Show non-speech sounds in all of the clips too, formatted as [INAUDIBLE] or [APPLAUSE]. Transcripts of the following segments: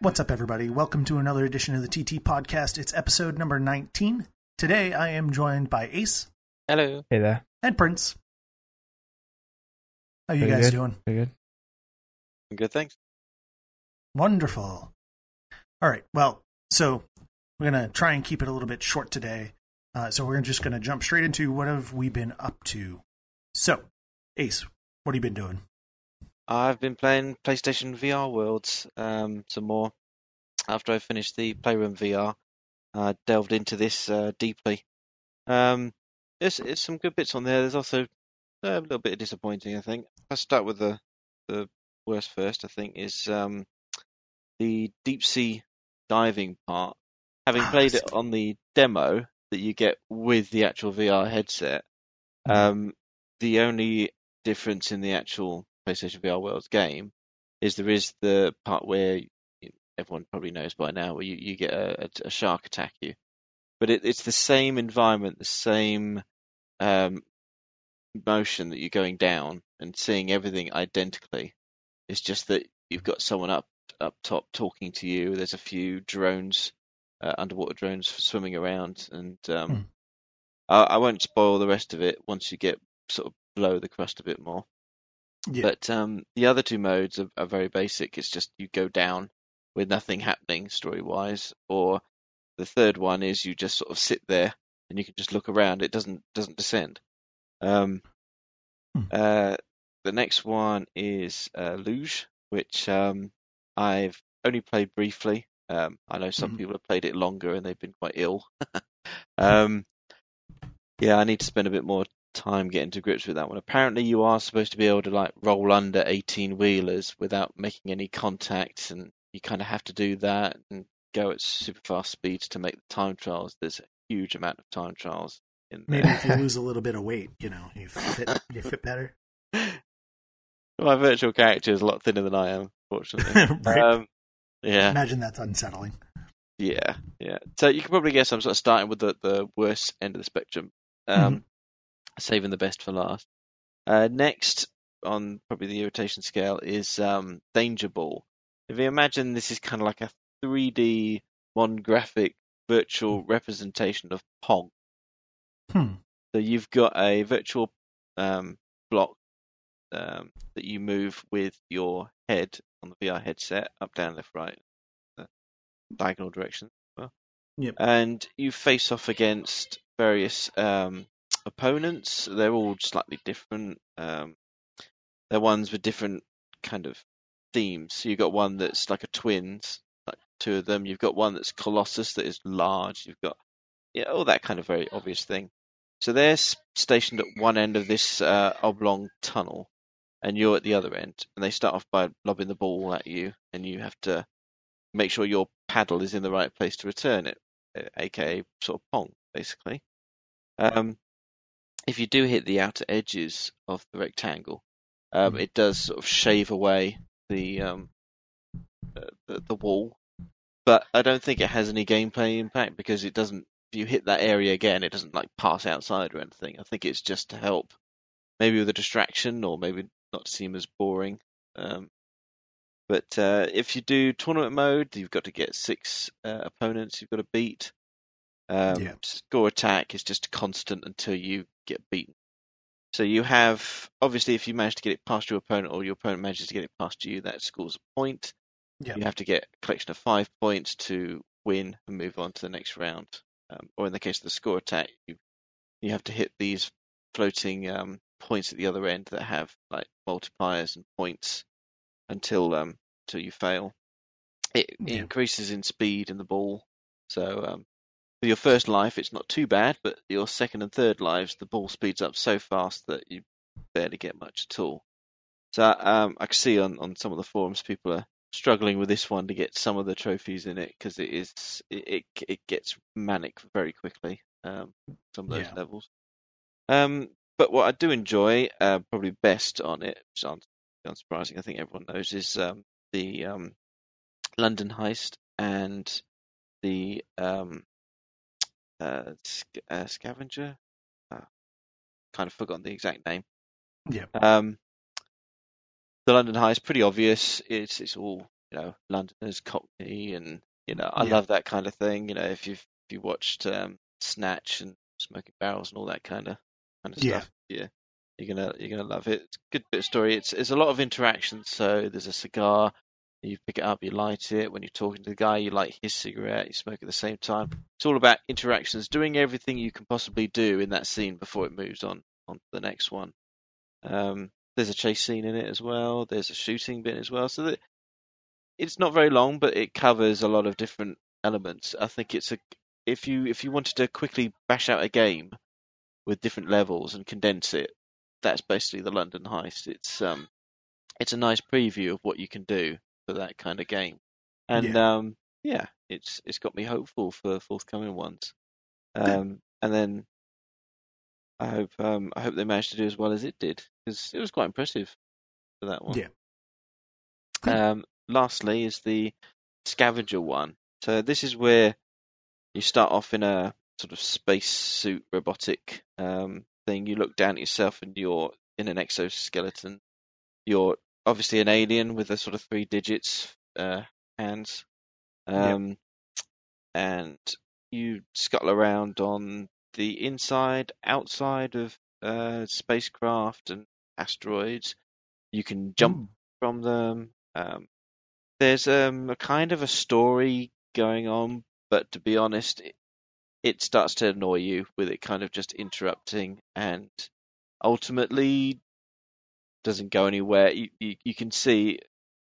What's up, everybody? Welcome to another edition of the TT Podcast. It's episode number 19. Today I am joined by Ace Hello. Hey there. and Prince. How you Pretty guys good. doing? Pretty good. Good, thanks. Wonderful. All right. Well, so we're going to try and keep it a little bit short today. Uh, so we're just going to jump straight into what have we been up to. So, Ace, what have you been doing? I've been playing PlayStation VR Worlds um, some more. After I finished the Playroom VR, I delved into this uh, deeply. Um, there's, there's some good bits on there. There's also a little bit of disappointing, I think. I'll start with the the worst first. I think is um, the deep sea diving part. Having Ah, played it on the demo that you get with the actual VR headset, Mhm. um, the only difference in the actual PlayStation VR Worlds game is there is the part where everyone probably knows by now where you, you get a, a, a shark attack you, but it, it's the same environment, the same um, motion that you're going down and seeing everything identically. It's just that you've got someone up up top talking to you. There's a few drones, uh, underwater drones swimming around, and um, Hmm. I, I won't spoil the rest of it once you get sort of below the crust a bit more. Yeah. But um, the other two modes are, are very basic. It's just you go down with nothing happening story wise, or the third one is you just sort of sit there and you can just look around. It doesn't doesn't descend. Um, Hmm. uh, the next one is uh, Luge, which um, I've only played briefly. Um, I know some Mhm. people have played it longer and they've been quite ill. [LAUGHS] um, yeah, I need to spend a bit more time getting to grips with that one. Apparently, you are supposed to be able to like roll under 18 wheelers without making any contact, and you kind of have to do that and go at super fast speeds to make the time trials. There's a huge amount of time trials in there. Maybe if you lose [LAUGHS] a little bit of weight, you know, you fit, you fit better. My virtual character is a lot thinner than I am, fortunately. [LAUGHS] Right. um, yeah, Imagine that's unsettling. yeah, yeah. So you can probably guess I'm sort of starting with the, the worst end of the spectrum, um, saving the best for last. Uh, next on probably the irritation scale is um, Danger Ball. If you imagine this is kind of like a 3D one graphic virtual representation of Pong. Hmm. So you've got a virtual um, block um, that you move with your head on the VR headset, up, down, left, right, the diagonal direction. Well. Yep. And you face off against various um, opponents. They're all slightly different. Um, they're ones with different kind of themes. So you've got one that's like a twins, like two of them. You've got one that's Colossus that is large. You've got yeah, all that kind of very obvious thing. So they're stationed at one end of this uh, oblong tunnel, and you're at the other end. And they start off by lobbing the ball at you, and you have to make sure your paddle is in the right place to return it, aka sort of pong, basically. Um, if you do hit the outer edges of the rectangle, um, Mhm. it does sort of shave away the um, the, the wall, but I don't think it has any gameplay impact because it doesn't. If you hit that area again, it doesn't like pass outside or anything. I think it's just to help, maybe with a distraction or maybe not to seem as boring. Um, but uh, if you do tournament mode, you've got to get six uh, opponents you've got to beat. Um, Yeah. Score attack is just constant until you get beaten. So you have obviously if you manage to get it past your opponent or your opponent manages to get it past you, that scores a point. Yeah. You have to get a collection of five points to win and move on to the next round. Um, or in the case of the score attack, you you have to hit these floating um, points at the other end that have like multipliers and points until um until you fail. It, it Yeah. increases in speed in the ball. So um, for your first life, it's not too bad, but your second and third lives, the ball speeds up so fast that you barely get much at all. So um, I can see on, on some of the forums people are struggling with this one to get some of the trophies in it because it is it, it it gets manic very quickly. Um, some of those Yeah. levels. Um, but what I do enjoy, uh, probably best on it, which isn't unsurprising, I think everyone knows, is um, the um, London heist and the um, uh, sc- uh, scavenger. Uh, kind of forgotten the exact name. Yeah. Um, the London Heist is pretty obvious. It's it's all you know Londoners, Cockney, and you know I Yeah. love that kind of thing. You know, if you've if you watched um, Snatch and Smoking Barrels and all that kind of kind of Yeah. stuff, yeah, you're gonna you're gonna love it. It's a good bit of story. It's it's a lot of interaction. So there's a cigar. You pick it up, you light it. When you're talking to the guy, you light his cigarette, you smoke at the same time. It's all about interactions, doing everything you can possibly do in that scene before it moves on on to the next one. Um, there's a chase scene in it as well. There's a shooting bit as well. So that it's not very long, but it covers a lot of different elements. I think it's a if you if you wanted to quickly bash out a game with different levels and condense it, that's basically the London Heist. It's um it's a nice preview of what you can do for that kind of game, and Yeah. um yeah, it's it's got me hopeful for forthcoming ones. Um, and then I hope um I hope they managed to do as well as it did because it was quite impressive for that one. Yeah. Good. Um, lastly is the scavenger one. So this is where you start off in a sort of space suit robotic um, thing. You look down at yourself and you're in an exoskeleton. You're obviously an alien with a sort of three digits uh, hands. Um, And you scuttle around on the inside, outside of uh, spacecraft and asteroids. You can jump Mm. from them. Um, there's um, a kind of a story going on, but to be honest, it, it starts to annoy you with it kind of just interrupting and ultimately doesn't go anywhere. You, you, you can see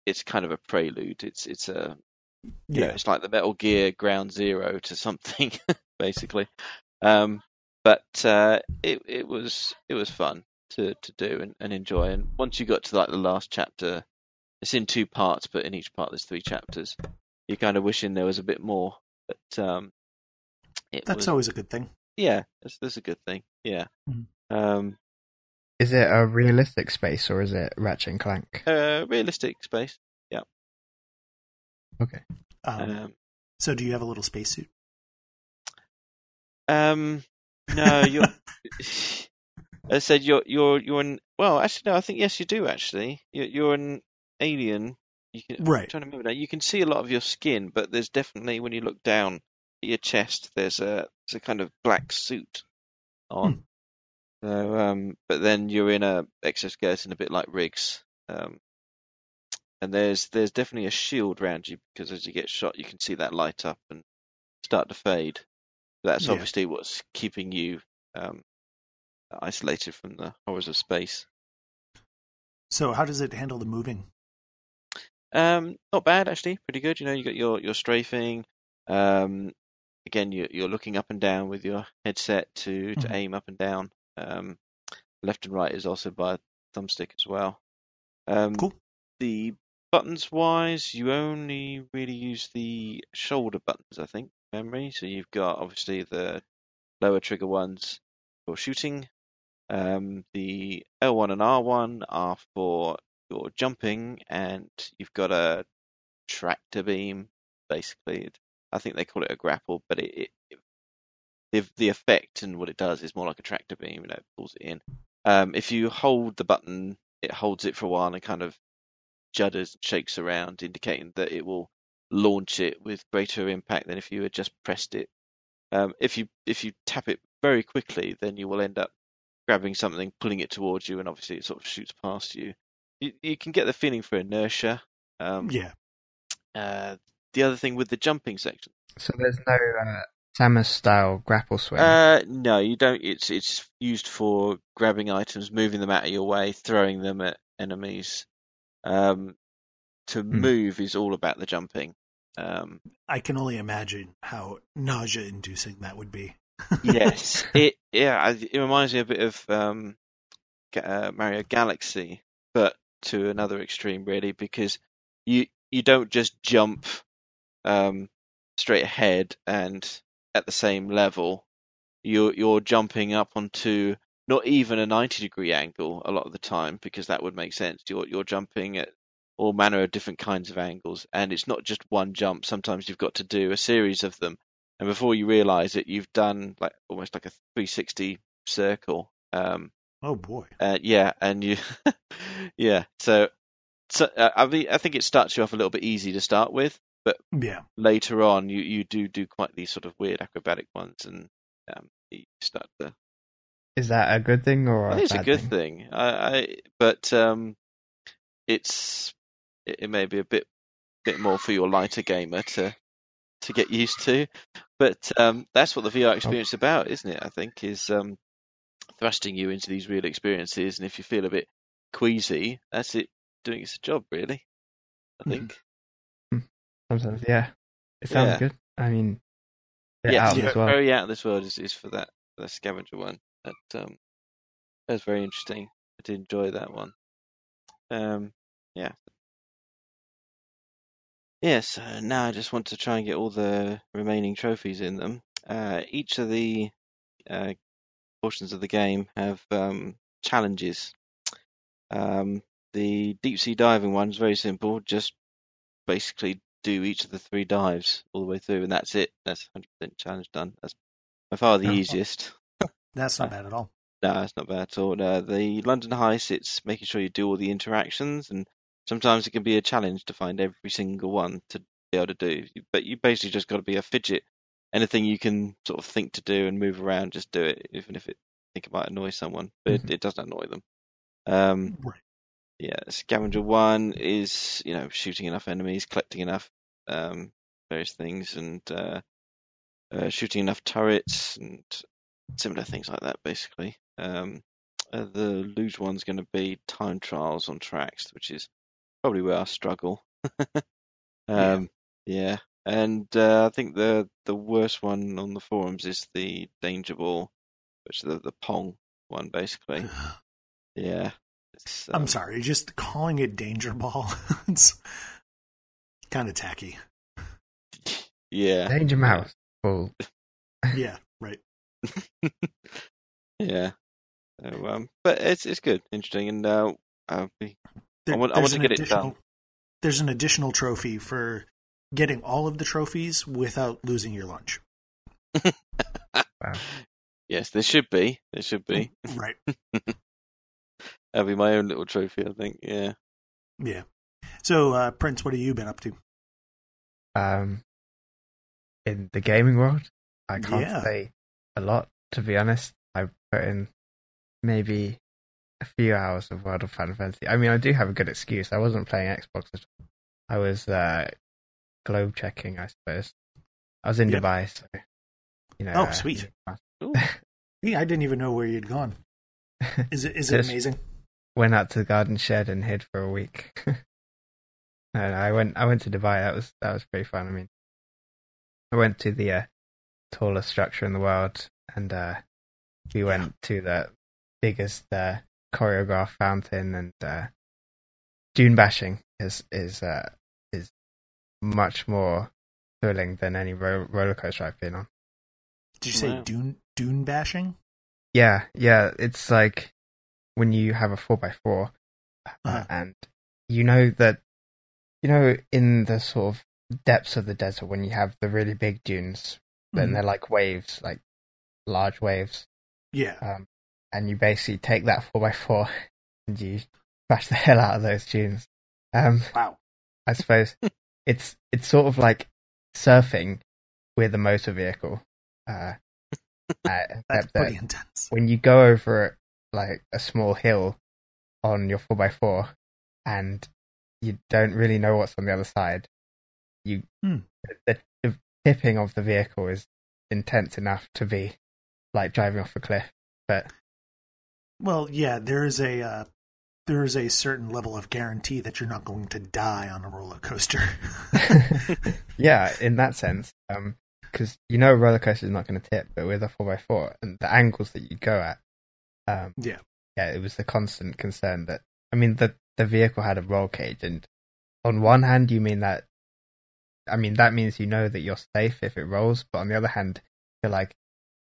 it's kind of a prelude. It's it's a you know, Yeah. it's like the Metal Gear Ground Zero to something, [LAUGHS] basically. Um, but uh, it it was it was fun to to do and, and enjoy. And once you got to like the last chapter, it's in two parts, but in each part there's three chapters. You're kind of wishing there was a bit more, but um, it That's was always a good thing. yeah, that's that's a good thing. Yeah. Mhm. Um, Is it a realistic space or is it Ratchet and Clank? uh, realistic space. Yeah. Okay. Um, Um, so, do you have a little spacesuit? um, no, you're. [LAUGHS] I said you're you're you're an well actually no I think yes you do actually you're you're an alien you can I'm Right. trying to remember now you can see a lot of your skin but there's definitely when you look down at your chest there's a there's a kind of black suit on so um but then you're in a exoskeleton a bit like RIGS um and there's there's definitely a shield around you because as you get shot you can see that light up and start to fade that's Yeah. obviously what's keeping you um isolated from the horrors of space. So, how does it handle the moving? Um, not bad actually, pretty good. You know, you got your your strafing. Um, again, you you're looking up and down with your headset to to Mhm. aim up and down. Um, left and right is also by a thumbstick as well. Um, Cool. The buttons wise, you only really use the shoulder buttons, I think, memory. So you've got obviously the lower trigger ones for shooting. Um, the L1 and R1 are for your jumping, and you've got a tractor beam, basically. I think they call it a grapple, but it, it, it the the effect and what it does is more like a tractor beam. You know, pulls it in. Um, if you hold the button, it holds it for a while and kind of judders, shakes around, indicating that it will launch it with greater impact than if you had just pressed it. Um, if you if you tap it very quickly, then you will end up grabbing something, pulling it towards you, and obviously it sort of shoots past you. You, you can get the feeling for inertia. Um, Yeah. uh, the other thing with the jumping section, So there's no uh, Samus style grapple swing. uh, no, you don't. It's it's used for grabbing items, moving them out of your way, throwing them at enemies. Um, to move is all about the jumping. Um, I can only imagine how nausea inducing that would be. yes, [LAUGHS] it yeah, it reminds me a bit of um, uh, Mario Galaxy, but to another extreme, really, because you you don't just jump um, straight ahead and at the same level. You're you're jumping up onto not even a ninety degree angle a lot of the time because that would make sense. You're you're jumping at all manner of different kinds of angles, and it's not just one jump. Sometimes you've got to do a series of them, and before you realise it, you've done like almost like a 360 circle. Um, Oh boy. uh, yeah, and you, [LAUGHS] yeah. So so, uh, I mean, I think it starts you off a little bit easy to start with, but Yeah. later on, you, you do do quite these sort of weird acrobatic ones, and um, you start to. Is that a good thing or I think it's a good thing? thing. I, I but um, it's it, it may be a bit bit more for your lighter gamer to to get used to, but um, that's what the VR experience is about, isn't it? I think is um, thrusting you into these real experiences, and if you feel a bit queasy, that's it doing its job, really. I Mhm. think. Sometimes, yeah. It sounds Yeah. good. I mean, yeah, out it's as well. very out of this world is, is for that the scavenger one. That um, that was very interesting. I did enjoy that one. Um, yeah. Yeah, so now I just want to try and get all the remaining trophies in them. Uh, each of the uh, portions of the game have um, challenges. Um, the deep sea diving one is very simple. Just basically do each of the three dives all the way through, and that's it. That's 100% challenge done. That's by far the Oh. easiest. [LAUGHS] That's not bad at all. No, it's not bad at all. Uh, the London Heist, it's making sure you do all the interactions, and sometimes it can be a challenge to find every single one to be able to do. But you basically just got to be a fidget. Anything you can sort of think to do and move around, just do it, even if it think it might annoy someone. But Mhm. it, it doesn't annoy them. Um, Right. Yeah, scavenger one is you know shooting enough enemies, collecting enough um, various things, and uh, uh, shooting enough turrets and similar things like that. Basically, um, uh, the luge one's going to be time trials on tracks, which is probably where I struggle. [LAUGHS] um, yeah, and uh, I think the the worst one on the forums is the danger ball, which is the the pong one, basically. [SIGHS] Yeah. It's, I'm sorry, just calling it danger ball. [LAUGHS] it's kind of tacky. Yeah. Danger Mouse. Cool. Yeah, right. [LAUGHS] yeah. So, um, but it's it's good, interesting, and uh, I'll be There- want- I there's want to an get it additional- done. There's an additional trophy for getting all of the trophies without losing your lunch. [LAUGHS] Wow. yes, there should be. There should be. Right. That'll be my own little trophy, I think. Yeah. Yeah. So, uh, Prince, what have you been up to? Um, in the gaming world, I can't Yeah. say a lot to be honest. I put in maybe a few hours of World of Final Fantasy. I mean, I do have a good excuse. I wasn't playing Xbox at all. I was uh, globe checking, I suppose. I was in Yep. Dubai, so you know. Oh, uh, sweet. Ooh. [LAUGHS] Yeah, I didn't even know where you'd gone. [LAUGHS] Is it is it amazing? Went out to the garden shed and hid for a week. [LAUGHS] no, no, I went. I went to Dubai. That was that was pretty fun. I mean, I went to the uh, tallest structure in the world, and uh, we went to the biggest uh, choreographed fountain, and uh, dune bashing is is uh, is much more thrilling than any ro- roller coaster I've been on. Did you say Wow. dune dune bashing? Yeah, yeah. It's like when you have a four by four, Uh-huh. and you know that you know in the sort of depths of the desert when you have the really big dunes, then Mhm. they're like waves, like large waves, Yeah. um, and you basically take that four by four [LAUGHS] and you bash the hell out of those dunes. Um, Wow. [LAUGHS] I suppose it's it's sort of like surfing with a motor vehicle. Uh, [LAUGHS] uh, That's pretty intense. when you go over like a small hill on your 4x4 and you don't really know what's on the other side, you Hmm. the, the tipping of the vehicle is intense enough to be like driving off a cliff. But Well, yeah, there is a uh, there is a certain level of guarantee that you're not going to die on a roller coaster. [LAUGHS] yeah, in that sense, um, because you know a roller coaster is not going to tip, but with a 4x4 and the angles that you go at, um, yeah. yeah, it was the constant concern that I mean the the vehicle had a roll cage, and on one hand you mean that, I mean that means you know that you're safe if it rolls, but on the other hand you're like,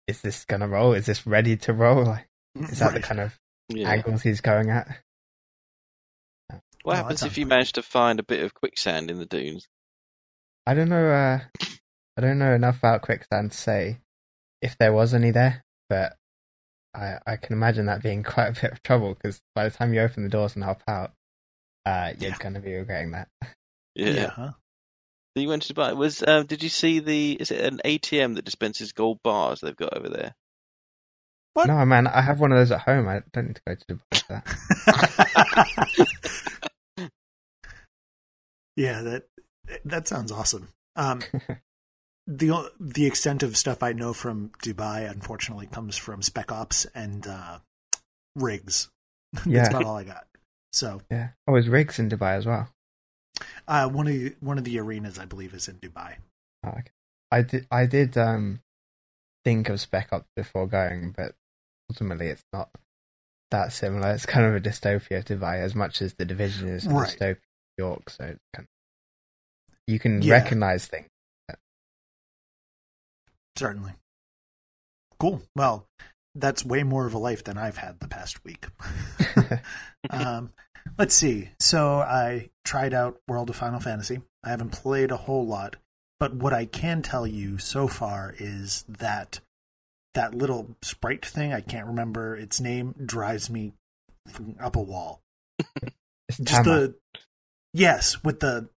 is this gonna roll? Is this ready to roll? Like, is that the kind of Yeah. angles he's going at? What Oh, happens if you manage to find a bit of quicksand in the dunes? I don't know. Uh, I don't know enough about quicksand to say if there was any there, but I I can imagine that being [LAUGHS] quite a bit of trouble because by the time you open the doors and hop out, uh, you're Yeah. going to be regretting that. Yeah. huh? So you went to Dubai. Was um, did you see the? Is it an ATM that dispenses gold bars they've got over there? What? No, man, I have one of those at home. I don't need to go to Dubai for that. [LAUGHS] yeah, that that sounds awesome. Um, [LAUGHS] the the extent of stuff I know from Dubai, unfortunately, comes from Spec Ops and uh, RIGS. [LAUGHS] That's about all I got. So yeah. Oh, there's RIGS in Dubai as well. uh, one of the, one of the arenas, I believe, is in Dubai. Oh, okay. I did. I did um think of Spec Ops before going, but ultimately it's not that similar. It's kind of a dystopia Dubai as much as the division is Right. dystopia New York. So it's kind of, you can Yeah. recognize things. Certainly. Cool. Well, that's way more of a life than I've had the past week. [LAUGHS] um, let's see. So I tried out World of Final Fantasy. I haven't played a whole lot, but what I can tell you so far is that that little sprite thing, I can't remember its name, drives me up a wall. [LAUGHS] Just the yes, with the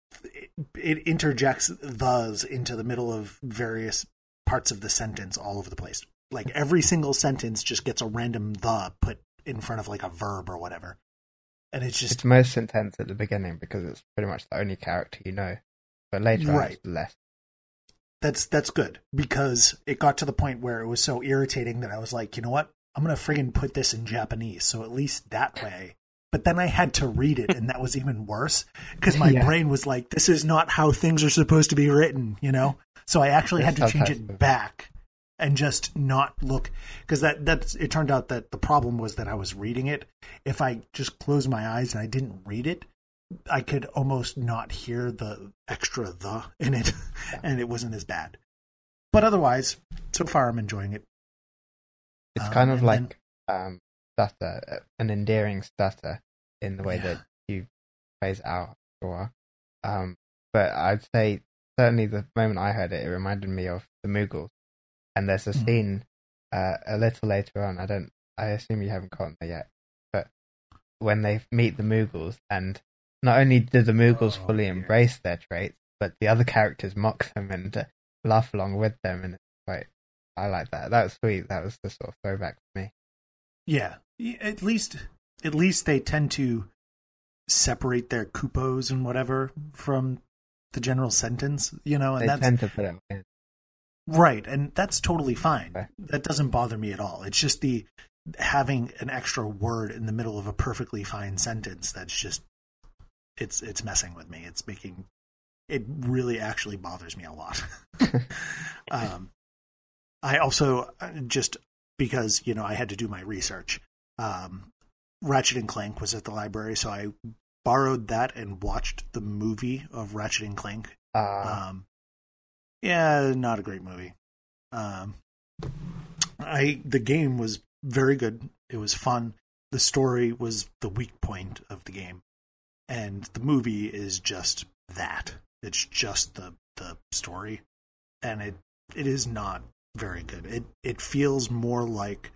it interjects thes into the middle of various parts of the sentence all over the place. Like every single sentence just gets a random the put in front of like a verb or whatever. And it's just It's most intense at the beginning because it's pretty much the only character you know, but later Right. it's less. that's that's good because it got to the point where it was so irritating that I was like, you know what? I'm gonna friggin' put this in Japanese, so at least that way. But then I had to read it, and that was even worse because my [LAUGHS] Yeah. brain was like, "This is not how things are supposed to be written," you know. So I actually had to change it back and just not look because that that's it turned out that the problem was that I was reading it. If I just closed my eyes and I didn't read it, I could almost not hear the extra the in it, and it wasn't as bad. But otherwise, so far I'm enjoying it. It's Um, kind of like um, stutter, uh, an endearing stutter in the way Yeah. that you phase out for a. Um, but I'd say certainly the moment I heard it, it reminded me of the Moogles. And there's a Mhm. scene uh, a little later on. I don't. I assume you haven't gotten there yet, but when they meet the Moogles, and not only do the Moogles Oh, fully dear. embrace their traits, but the other characters mock them and uh, laugh along with them, and it's quite. I like that. That was sweet. That was the sort of throwback for me. Yeah, at least at least they tend to separate their kupos and whatever from the general sentence, you know, and They that's tend to put in. right, and that's totally fine. Okay. That doesn't bother me at all. It's just the having an extra word in the middle of a perfectly fine sentence that's just it's it's messing with me. It's making it really actually bothers me a lot. [LAUGHS] um, I also uh, just because you know I had to do my research. Um, Ratchet and Clank was at the library, so I borrowed that and watched the movie of Ratchet and Clank. Uh, Um, yeah, not a great movie. Um, I the game was very good. It was fun. The story was the weak point of the game, and the movie is just that. It's just the the story, and it it is not very good. It it feels more like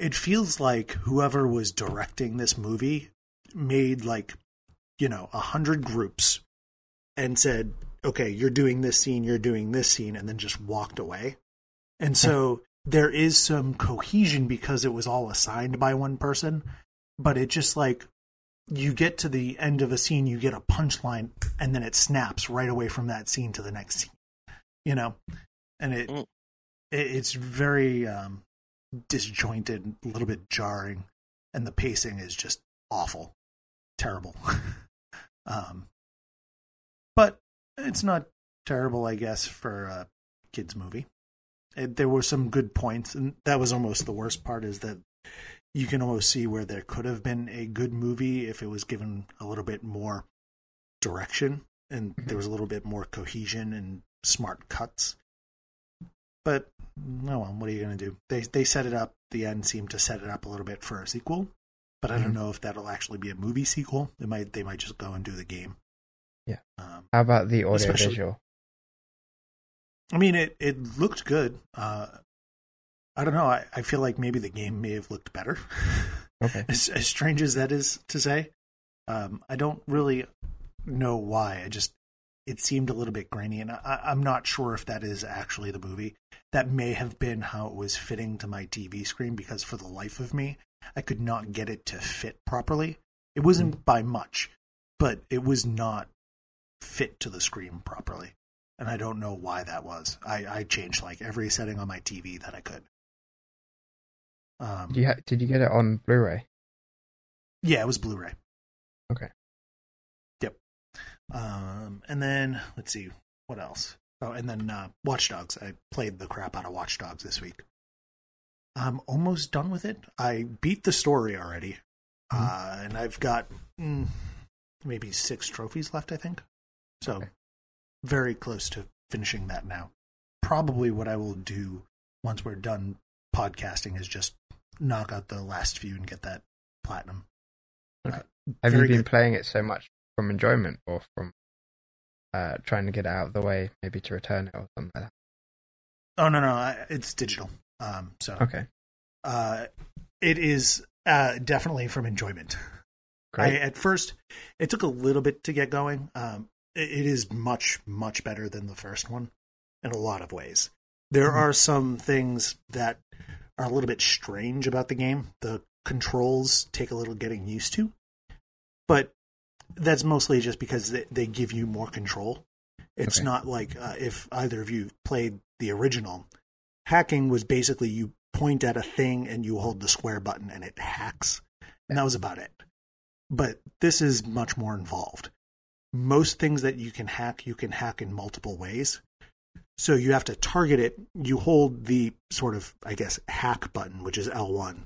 it feels like whoever was directing this movie made like you know a hundred groups and said, "Okay, you're doing this scene, you're doing this scene," and then just walked away. And so [LAUGHS] there is some cohesion because it was all assigned by one person, but it just like you get to the end of a scene, you get a punchline, and then it snaps right away from that scene to the next scene. You know, and it, Mm. it it's very um, disjointed, a little bit jarring, and the pacing is just awful, terrible. [LAUGHS] um, but it's not terrible, I guess, for a kids movie. It, there were some good points, and that was almost the worst part. Is that you can almost see where there could have been a good movie if it was given a little bit more direction and there was a little bit more cohesion and smart cuts. But no, well, what are you going to do? They they set it up. The end seemed to set it up a little bit for a sequel, but I don't Mhm. know if that'll actually be a movie sequel. They might they might just go and do the game. Yeah. Um, how about the audio visual? I mean, it it looked good. Uh, I don't know. I, I feel like maybe the game may have looked better. Okay. [LAUGHS] as, as strange as that is to say, Um, I don't really know why. I just it seemed a little bit grainy, and I, I'm not sure if that is actually the movie. That may have been how it was fitting to my TV screen because for the life of me, I could not get it to fit properly. It wasn't by much, but it was not fit to the screen properly. And I don't know why that was. I, I changed like every setting on my TV that I could. Um, Did you ha- did you get it on Blu-ray? yeah, it was Blu-ray. Okay. Yep. Um, and then let's see what else. Oh, and then uh, Watch Dogs. I played the crap out of Watch Dogs this week. I'm almost done with it. I beat the story already, Mhm. uh, and I've got mm, maybe six trophies left. I think. So Okay. very close to finishing that now. Probably what I will do once we're done podcasting is just knock out the last few and get that platinum. Okay. Have you been good. playing it so much from enjoyment or from uh, trying to get it out of the way, maybe to return it or something like that? Oh no, no, I, it's digital. Um, so? Okay, uh, it is uh, definitely from enjoyment. I, at first, it took a little bit to get going. Um, it, it is much, much better than the first one in a lot of ways. There Mhm. are some things that are a little bit strange about the game. The controls take a little getting used to, but that's mostly just because they, they give you more control. It's Okay. not like uh, if either of you played the original. Hacking was basically you point at a thing and you hold the square button and it hacks, and that was about it. But this is much more involved. Most things that you can hack, you can hack in multiple ways. So you have to target it. You hold the sort of, I guess, hack button, which is L1,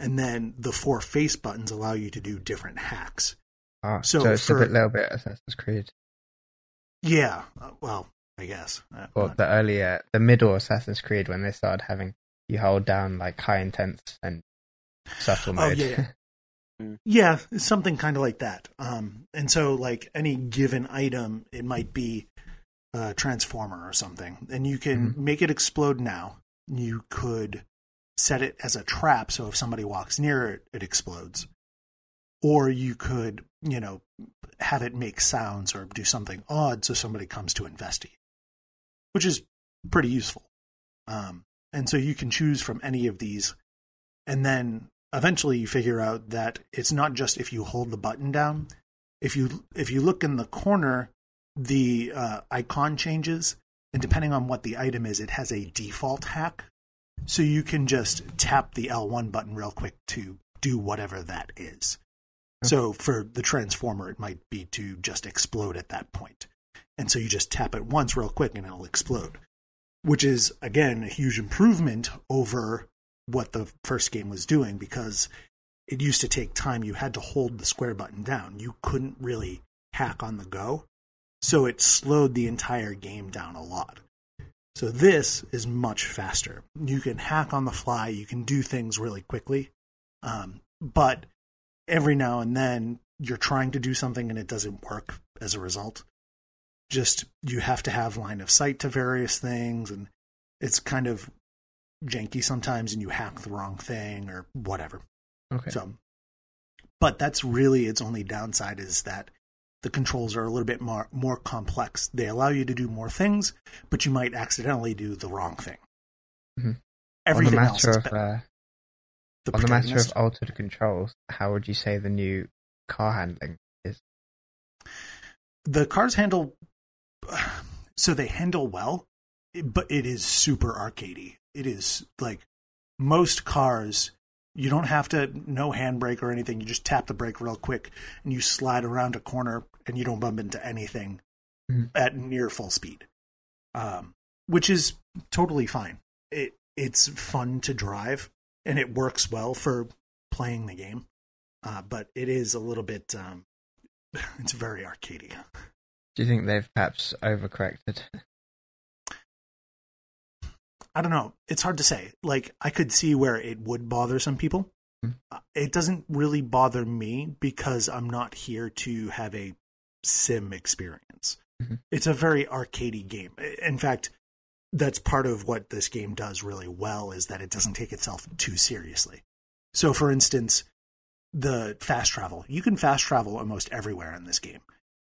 and then the four face buttons allow you to do different hacks. Ah, so so, it's for- a bit, little bit Assassin's Creed, Yeah, uh, well, I guess. Uh, or not- the earlier, the middle Assassin's Creed when they started having you hold down like high intense and subtle Oh, mode. yeah, Yeah, [LAUGHS] something kind of like that. Um, and so, like any given item, it might be a transformer or something, and you can make it explode now. You could set it as a trap, so if somebody walks near it, it explodes. Or you could, you know, have it make sounds or do something odd, so somebody comes to investigate, which is pretty useful. Um, and so you can choose from any of these, and then eventually you figure out that it's not just if you hold the button down. If you if you look in the corner, the uh, icon changes, and depending on what the item is, it has a default hack. So you can just tap the L1 button real quick to do whatever that is. So for the transformer, it might be to just explode at that point. And so you just tap it once real quick and it'll explode, which is, again, a huge improvement over what the first game was doing because it used to take time. You had to hold the square button down. You couldn't really hack on the go. So it slowed the entire game down a lot. So this is much faster. You can hack on the fly. You can do things really quickly. Um, but every now and then you're trying to do something and it doesn't work as a result. Just you have to have line of sight to various things and it's kind of janky sometimes and you hack the wrong thing or whatever. Okay. So but that's really its only downside is that the controls are a little bit more more complex. They allow you to do more things, but you might accidentally do the wrong thing. Mhm. on the Everything else matter of uh, The on the matter of altered controls, how would you say the new car handling is? the cars handle [SIGHS] so they handle well but it is super arcadey. It is like most cars you don't have to no handbrake or anything. You just tap the brake real quick and you slide around a corner and you don't bump into anything Mhm. at near full speed. Um, which is totally fine. It it's fun to drive and it works well for playing the game uh, but it is a little bit um, [LAUGHS] it's very arcadey Do you think they've perhaps overcorrected? I don't know. It's hard to say. Like, I could see where it would bother some people. Hmm. Uh, It doesn't really bother me because I'm not here to have a sim experience. Mhm. It's a very arcadey game. In fact, that's part of what this game does really well is that it doesn't take itself too seriously. So, for instance, the fast travel. You can fast travel almost everywhere in this game.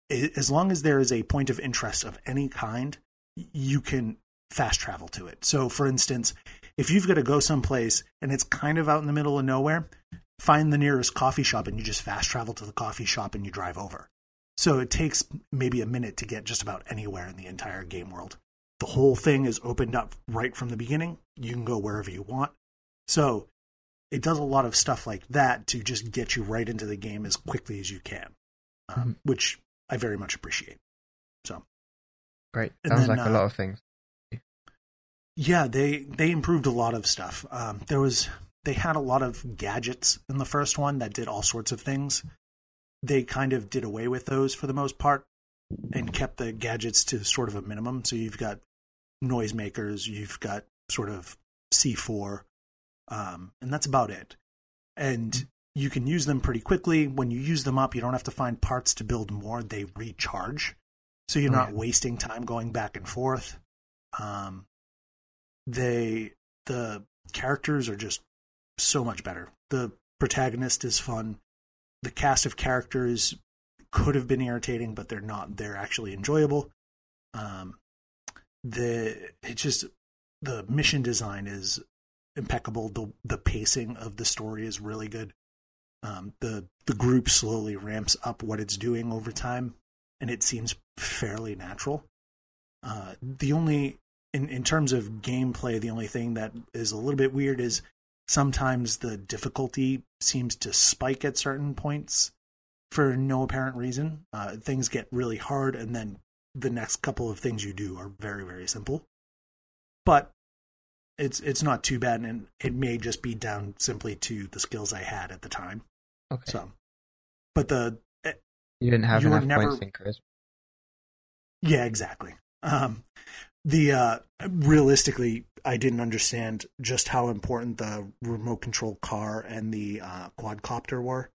As long as there is a point of interest of any kind, you can fast travel to it. So, for instance, if you've got to go someplace and it's kind of out in the middle of nowhere, find the nearest coffee shop and you just fast travel to the coffee shop and you drive over. So it takes maybe a minute to get just about anywhere in the entire game world. The whole thing is opened up right from the beginning. You can go wherever you want. So it does a lot of stuff like that to just get you right into the game as quickly as you can, um, which I very much appreciate. So Great. And Sounds then, like a uh, lot of things. Yeah, they they improved a lot of stuff. Um, there was they had a lot of gadgets in the first one that did all sorts of things. They kind of did away with those for the most part and kept the gadgets to sort of a minimum. So you've got noisemakers, you've got sort of C4, um, and that's about it. And you can use them pretty quickly. When you use them up, you don't have to find parts to build more. They recharge, so you're not Right. wasting time going back and forth. Um, they the characters are just so much better. The protagonist is fun. The cast of characters could have been irritating, but they're not. They're actually enjoyable. Um, the it just the mission design is impeccable. The the pacing of the story is really good. Um, the the group slowly ramps up what it's doing over time, and it seems fairly natural. Uh, the only in in terms of gameplay, the only thing that is a little bit weird is sometimes the difficulty seems to spike at certain points for no apparent reason. Uh, things get really hard, and then the next couple of things you do are very very simple. But it's it's not too bad, and it may just be down simply to the skills I had at the time. Okay. So, but the you didn't have you enough never- points in charisma. Yeah, exactly. Um, the uh, realistically, I didn't understand just how important the remote control car and the uh, quadcopter were.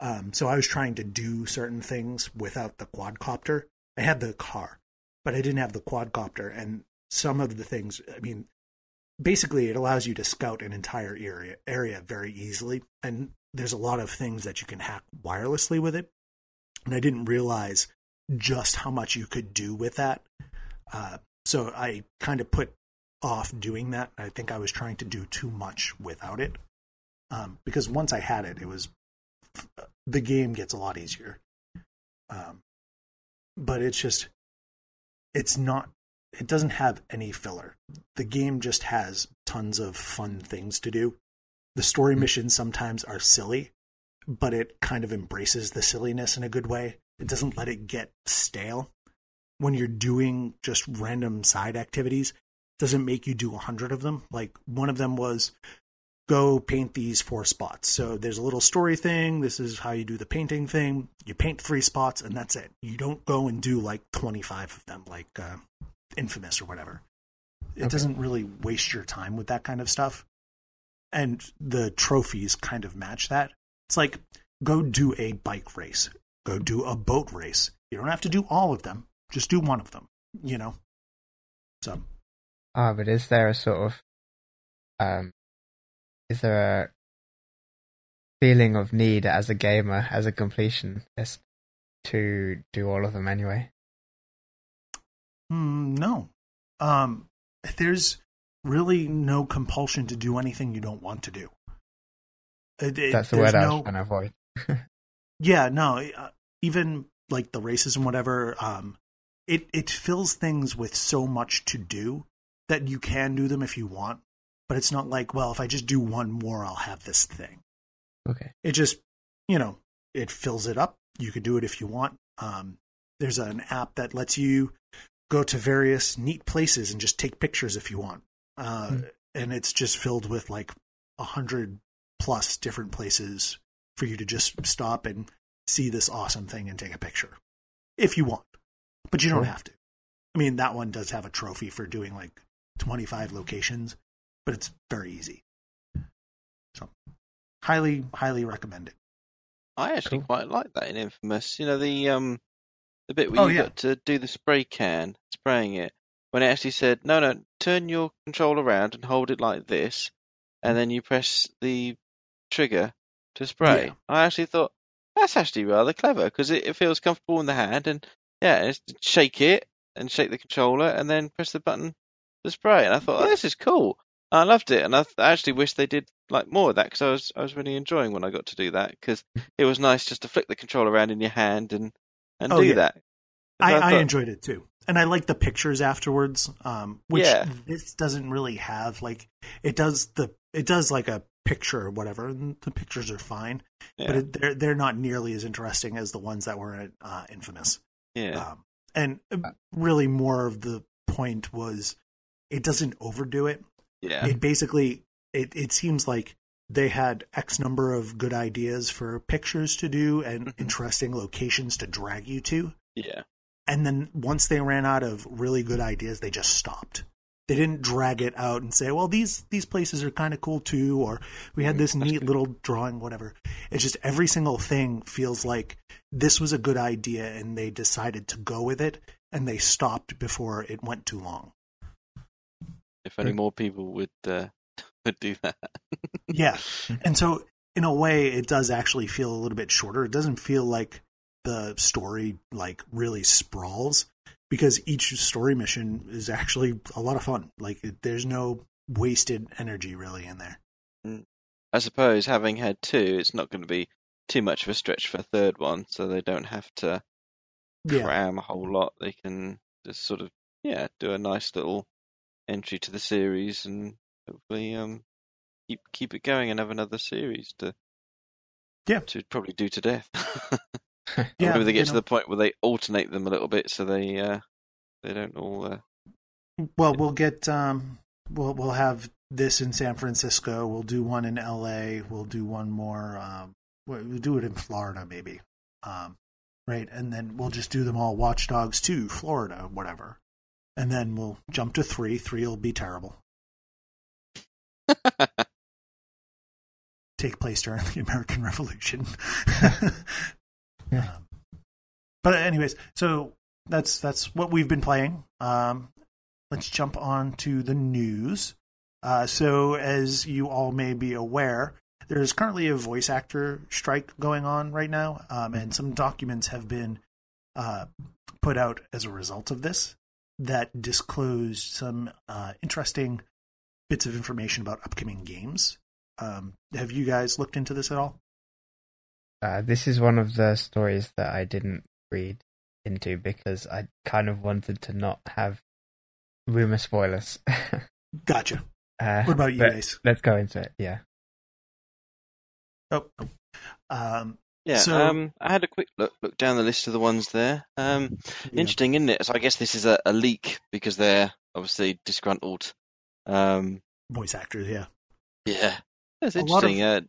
Um, so I was trying to do certain things without the quadcopter. I had the car, but I didn't have the quadcopter, and some of the things. I mean, basically, it allows you to scout an entire area area very easily, and there's a lot of things that you can hack wirelessly with it. And I didn't realize just how much you could do with that. Uh, so I kind of put off doing that. I think I was trying to do too much without it. Um, because once I had it, it was the game gets a lot easier. Um, but it's just, it's not, it doesn't have any filler. The game just has tons of fun things to do. The story missions sometimes are silly, but it kind of embraces the silliness in a good way. It doesn't let it get stale. When you're doing just random side activities, it doesn't make you do a hundred of them. Like one of them was go paint these four spots. So there's a little story thing. This is how you do the painting thing. You paint three spots and that's it. You don't go and do like 25 of them, like uh, Infamous or whatever. It Okay. doesn't really waste your time with that kind of stuff. And the trophies kind of match that. It's like go do a bike race, go do a boat race. You don't have to do all of them, just do one of them, you know? So, Ah, but is there a sort of um is there a feeling of need as a gamer, as a completionist, to do all of them anyway? Hmm, no. Um, there's really no compulsion to do anything you don't want to do. It- it- That's the word I was trying to avoid. [LAUGHS] Yeah, no. Even like the races and whatever, um, it it fills things with so much to do that you can do them if you want. But it's not like, well, if I just do one more, I'll have this thing. Okay. It just, you know, it fills it up. You could do it if you want. Um, there's an app that lets you go to various neat places and just take pictures if you want. Uh, Hmm. And it's just filled with like a hundred plus different places for you to just stop and see this awesome thing and take a picture if you want. But you don't Cool. have to. I mean, that one does have a trophy for doing like 25 locations, but it's very easy. So, highly, highly recommend it. I actually Cool. quite like that in Infamous. You know the um the bit where Oh, you yeah. got to do the spray can, spraying it. When it actually said, no, no, turn your control around and hold it like this, and then you press the trigger to spray. Yeah. I actually thought that's actually rather clever because it, it feels comfortable in the hand, and yeah, it's, shake it and shake the controller, and then press the button to spray. And I thought, oh, this is cool. I loved it, and I, th- I actually wish they did like more of that because I was I was really enjoying when I got to do that because it was nice just to flick the controller around in your hand and and Oh, do yeah. that. I, I thought- enjoyed it too, and I like the pictures afterwards. Um, which Yeah. this doesn't really have. Like it does the it does like a picture or whatever, and the pictures are fine, yeah, but it, they're they're not nearly as interesting as the ones that were at uh, Infamous. yeah, Um, and really, more of the point was it doesn't overdo it. yeah, It basically it it seems like they had X number of good ideas for pictures to do and Mhm. interesting locations to drag you to yeah, and then once they ran out of really good ideas they just stopped. They didn't drag it out and say well these these places are kind of cool too or we had this neat little drawing whatever. It's just every single thing feels like this was a good idea and they decided to go with it and they stopped before it went too long. If only more people would uh, [LAUGHS] would do that. yeah. [LAUGHS] And so in a way it does actually feel a little bit shorter. It doesn't feel like the story like really sprawls because each story mission is actually a lot of fun like it, there's no wasted energy really in there I suppose having had two, it's not going to be too much of a stretch for a third one, so they don't have to yeah cram a whole lot. They can just sort of yeah do a nice little entry to the series and hopefully um keep keep it going and have another series to Yeah. to probably do to death. [LAUGHS] Yeah, Maybe they get to know. the point where they alternate them a little bit so they uh they don't all uh, well we'll get um we'll we'll have this in san francisco we'll do one in la we'll do one more um we'll do it in florida maybe um right and then we'll just do them all watch dogs 2 florida whatever and then we'll jump to 3 3 will be terrible [LAUGHS] take place during the American Revolution. [LAUGHS] Yeah. Um, but anyways, so that's that's what we've been playing. Um, let's jump on to the news. Uh, so, as you all may be aware, there is currently a voice actor strike going on right now, um, and some documents have been uh, put out as a result of this that disclosed some uh, interesting bits of information about upcoming games. Um, have you guys looked into this at all? Uh, this is one of the stories that I didn't read into because I kind of wanted to not have rumor spoilers. [LAUGHS] Gotcha. uh, What about you but guys? Let's go into it. Yeah. Oh, oh. um, yeah. So- um, I had a quick look look down the list of the ones there. Um, yeah. interesting, isn't it? So I guess this is a, a leak because they're obviously disgruntled. Um, voice actors. Yeah, yeah, that's A lot of interesting. uh,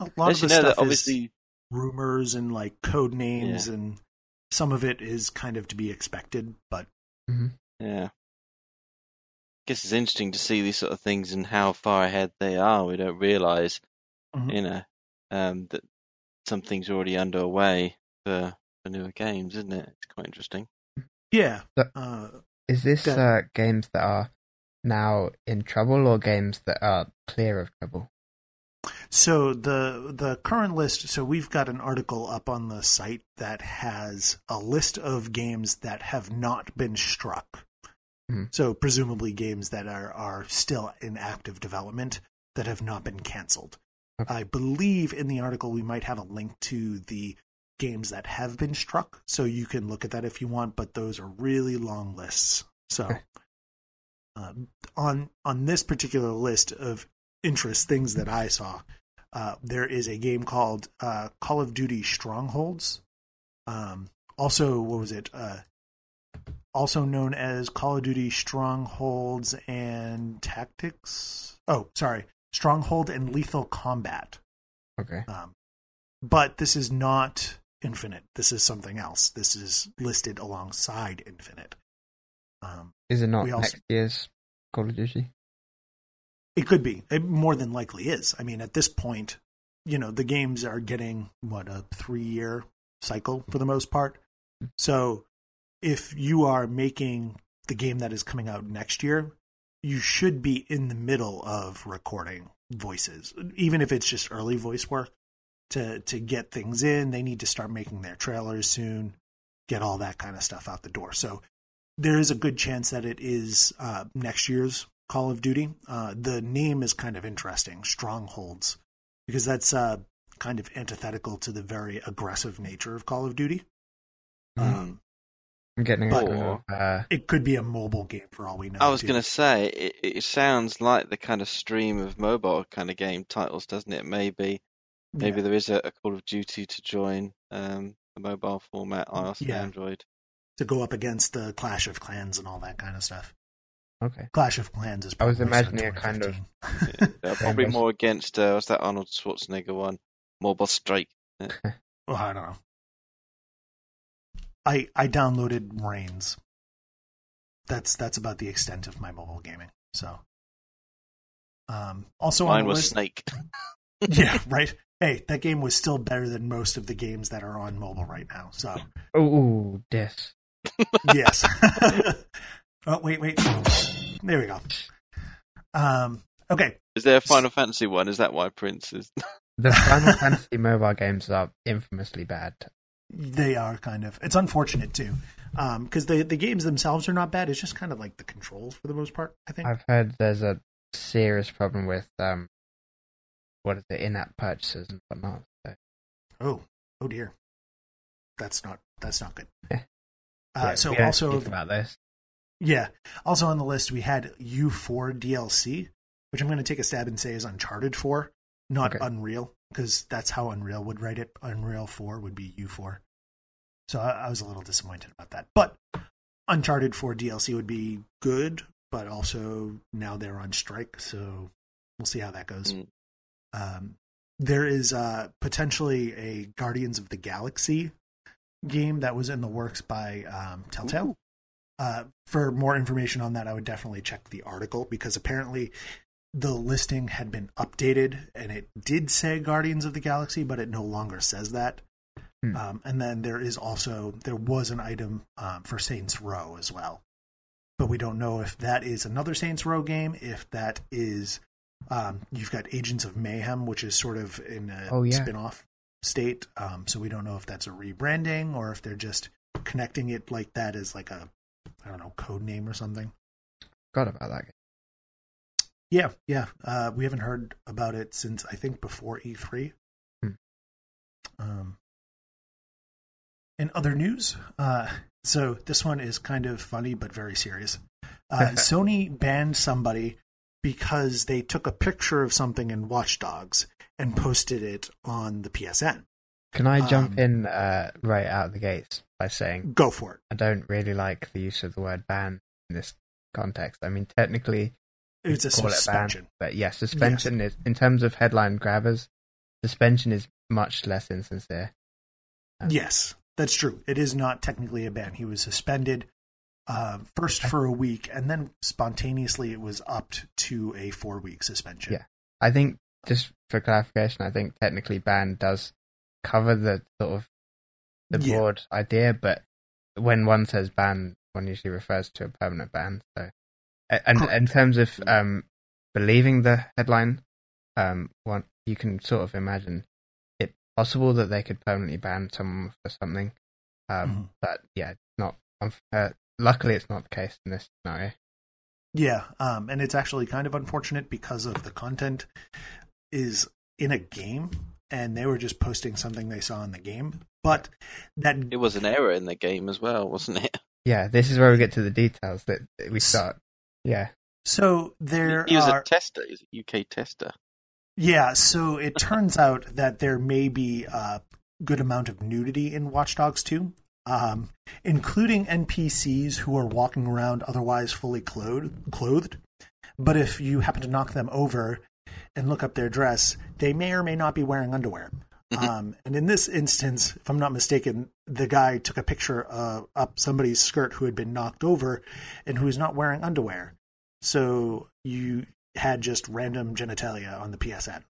a lot as of the know, stuff obviously is rumors and like code names, Yeah. and some of it is kind of to be expected. But Yeah. I guess it's interesting to see these sort of things and how far ahead they are. We don't realise, Mhm. you know, um, that something's already underway for, for newer games, isn't it? It's quite interesting. yeah, So- uh, Is this Go uh, games that are now in trouble or games that are clear of trouble? So the the current list. So we've got an article up on the site that has a list of games that have not been struck. Mhm. So presumably games that are are still in active development that have not been canceled. Okay. I believe in the article we might have a link to the games that have been struck, so you can look at that if you want. But those are really long lists. So Okay. um, on on this particular list of interest things that I saw, uh, there is a game called uh, Call of Duty Strongholds. Um, also, what was it? Uh, also known as Call of Duty Strongholds and Tactics. Oh, sorry, Stronghold and Lethal Combat. Okay. Um, but this is not Infinite. This is something else. This is listed alongside Infinite. Um, Is it not also- next year's Call of Duty? It could be. It more than likely is. I mean, at this point, you know, the games are getting what a three-year cycle for the most part. So, if you are making the game that is coming out next year, you should be in the middle of recording voices, even if it's just early voice work. to to get things in. They need to start making their trailers soon, get all that kind of stuff out the door. So there is a good chance that it is uh, next year's Call of Duty. Uh, the name is kind of interesting, Strongholds, because that's uh, kind of antithetical to the very aggressive nature of Call of Duty. Mm. Um, I'm getting a But- of, uh, it could be a mobile game for all we know. I was going to say, it, it sounds like the kind of stream of mobile kind of game titles, doesn't it? Maybe maybe Yeah. there is a, a Call of Duty to join um, the mobile format, iOS Yeah. and Android. to go up against the Clash of Clans and all that kind of stuff. Okay. Clash of Clans is. I was probably imagining a kind of- [LAUGHS] Yeah, probably more against uh, what's that Arnold Schwarzenegger one, Mobile Strike. well, [LAUGHS] I don't know. I I downloaded Reigns. That's that's about the extent of my mobile gaming. So, um, also on Mine the was list, Snake. [LAUGHS] yeah, right. Hey, that game was still better than most of the games that are on mobile right now. So, Ooh, ooh, this. yes. Oh, wait, wait. There we go. Um, okay. Is there a Final Fantasy one? Is that why Prince is? [LAUGHS] The Final Fantasy mobile games are infamously bad. They are kind of. It's unfortunate too, because the the games themselves are not bad. It's just kind of like the controls for the most part. I think. I've heard there's a serious problem with um, what is it, in-app purchases and whatnot. So, Oh, oh dear. That's not. That's not good. Yeah. [LAUGHS] Uh, yeah, so also, speak about this. Yeah, also on the list we had U4 DLC, which I'm going to take a stab and say is Uncharted 4, not Okay. Unreal, because that's how Unreal would write it. Unreal 4 would be U4. So I, I was a little disappointed about that. But Uncharted 4 DLC would be good, but also now they're on strike, so we'll see how that goes. Mm. Um, there is uh, potentially a Guardians of the Galaxy game that was in the works by um, Telltale. Ooh. Uh, for more information on that, I would definitely check the article because apparently the listing had been updated and it did say Guardians of the Galaxy, but it no longer says that. Hmm. Um, and then there is also there was an item um, for Saints Row as well, but we don't know if that is another Saints Row game. If that is, um, you've got Agents of Mayhem, which is sort of in a Oh, yeah. spin-off state. Um, so we don't know if that's a rebranding or if they're just connecting it like that as like a I don't know code name or something. Forgot about that. Game. Yeah, yeah. Uh, we haven't heard about it since I think before E3. Hmm. Um, in other news, uh, so this one is kind of funny but very serious. Uh, [LAUGHS] Sony banned somebody because they took a picture of something in Watch Dogs and posted it on the PSN. Can I jump Um, in uh, right out of the gates by saying Go for it. I don't really like the use of the word ban in this context. I mean, technically, It's a call it ban, suspension. but yes, suspension is in terms of headline grabbers. Suspension is much less insincere. Um, Yes, that's true. It is not technically a ban. He was suspended uh, first for a week, and then spontaneously it was upped to a four week suspension. Yeah. I think just for clarification, I think technically ban does cover the sort of the Yeah. broad idea, but when one says ban, one usually refers to a permanent ban. So, and in terms of um, believing the headline, um, one you can sort of imagine it possible that they could permanently ban someone for something, um, Mhm. but yeah, not. Uh, luckily, it's not the case in this scenario. Yeah, um, and it's actually kind of unfortunate because of the content is in a game, and they were just posting something they saw in the game. But that It was an error in the game as well, wasn't it? [LAUGHS] Yeah, this is where we get to the details that that we start. Yeah, so there he was are a tester. He was a UK tester. Yeah, so it turns out that there may be a good amount of nudity in Watch Dogs 2, um, including NPCs who are walking around otherwise fully clothed, clothed. But if you happen to knock them over and look up their dress, they may or may not be wearing underwear. Mhm. Um, and in this instance, if I'm not mistaken, the guy took a picture uh, up somebody's skirt who had been knocked over and who was not wearing underwear. So you had just random genitalia on the PSN.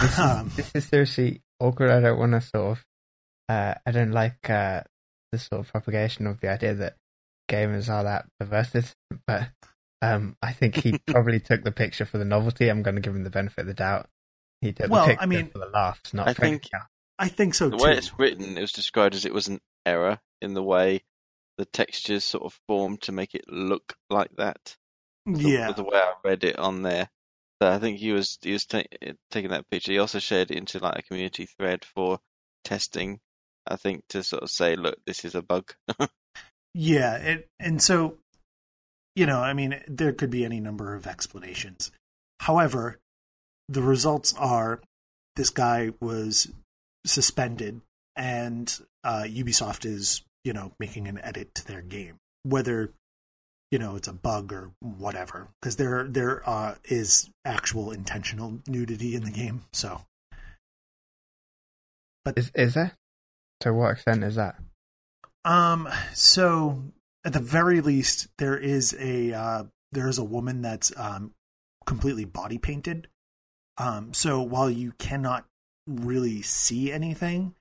this is, Um, this is seriously awkward. I don't want to sort of. Uh, I don't like uh, the sort of propagation of the idea that gamers are that perverted, [LAUGHS] but um, I think he [LAUGHS] probably took the picture for the novelty. I'm going to give him the benefit of the doubt. He took Well, the I mean, for the laughs, not I for think- anything. I think so the too. way it's written, it was described as it was an error in the way the textures sort of formed to make it look like that. The- yeah, the way I read it on there. So I think he was he was ta- taking that picture. He also shared it into like a community thread for testing. I think to sort of say, look, this is a bug. [LAUGHS] Yeah, it, and so, you know, I mean, there could be any number of explanations. However, the results are this guy was suspended, and uh, Ubisoft is, you know, making an edit to their game, whether you know it's a bug or whatever, because there there uh, is actual intentional nudity in the game. So, but Is is there? To what extent is that? Um. So at the very least, there is a uh, there is a woman that's um completely body painted. Um. So while you cannot really see anything,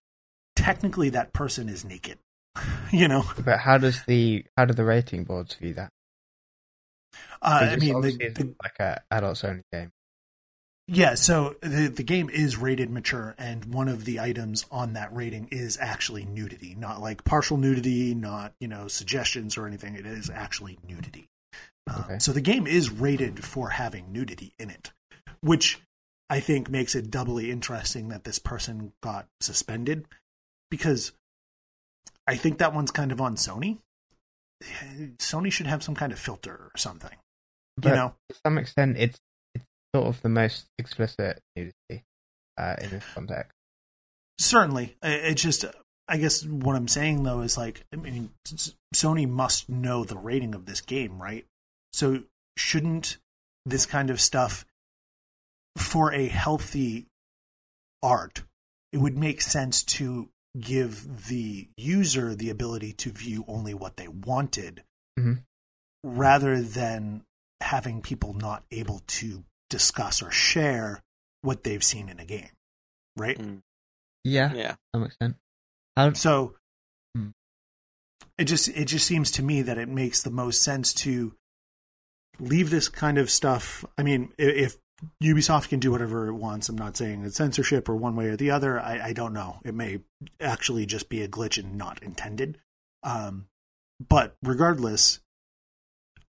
technically that person is naked. [LAUGHS] you know. But how does the how do the rating boards view that? Uh, I mean, the, the, it's like a adults only game. Yeah, so the the game is rated mature, and one of the items on that rating is actually nudity, not like partial nudity, not you know suggestions or anything. It is actually nudity. Um, Okay. So the game is rated for having nudity in it, which I think makes it doubly interesting that this person got suspended, because I think that one's kind of on Sony. [SIGHS] Sony should have some kind of filter or something, But you know. to some extent, it's it's sort of the most explicit nudity uh, in this context. Certainly, it's just I guess what I'm saying though is like I mean Sony must know the rating of this game, right? So shouldn't this kind of stuff for a healthy art, it would make sense to give the user the ability to view only what they wanted Mhm. rather than having people not able to discuss or share what they've seen in a game, right? Mm, Yeah, yeah. to some extent. How, So Hmm. it just it just seems to me that it makes the most sense to leave this kind of stuff. I mean, if Ubisoft can do whatever it wants, I'm not saying it's censorship or one way or the other. I, I don't know. It may actually just be a glitch and not intended. Um, but regardless,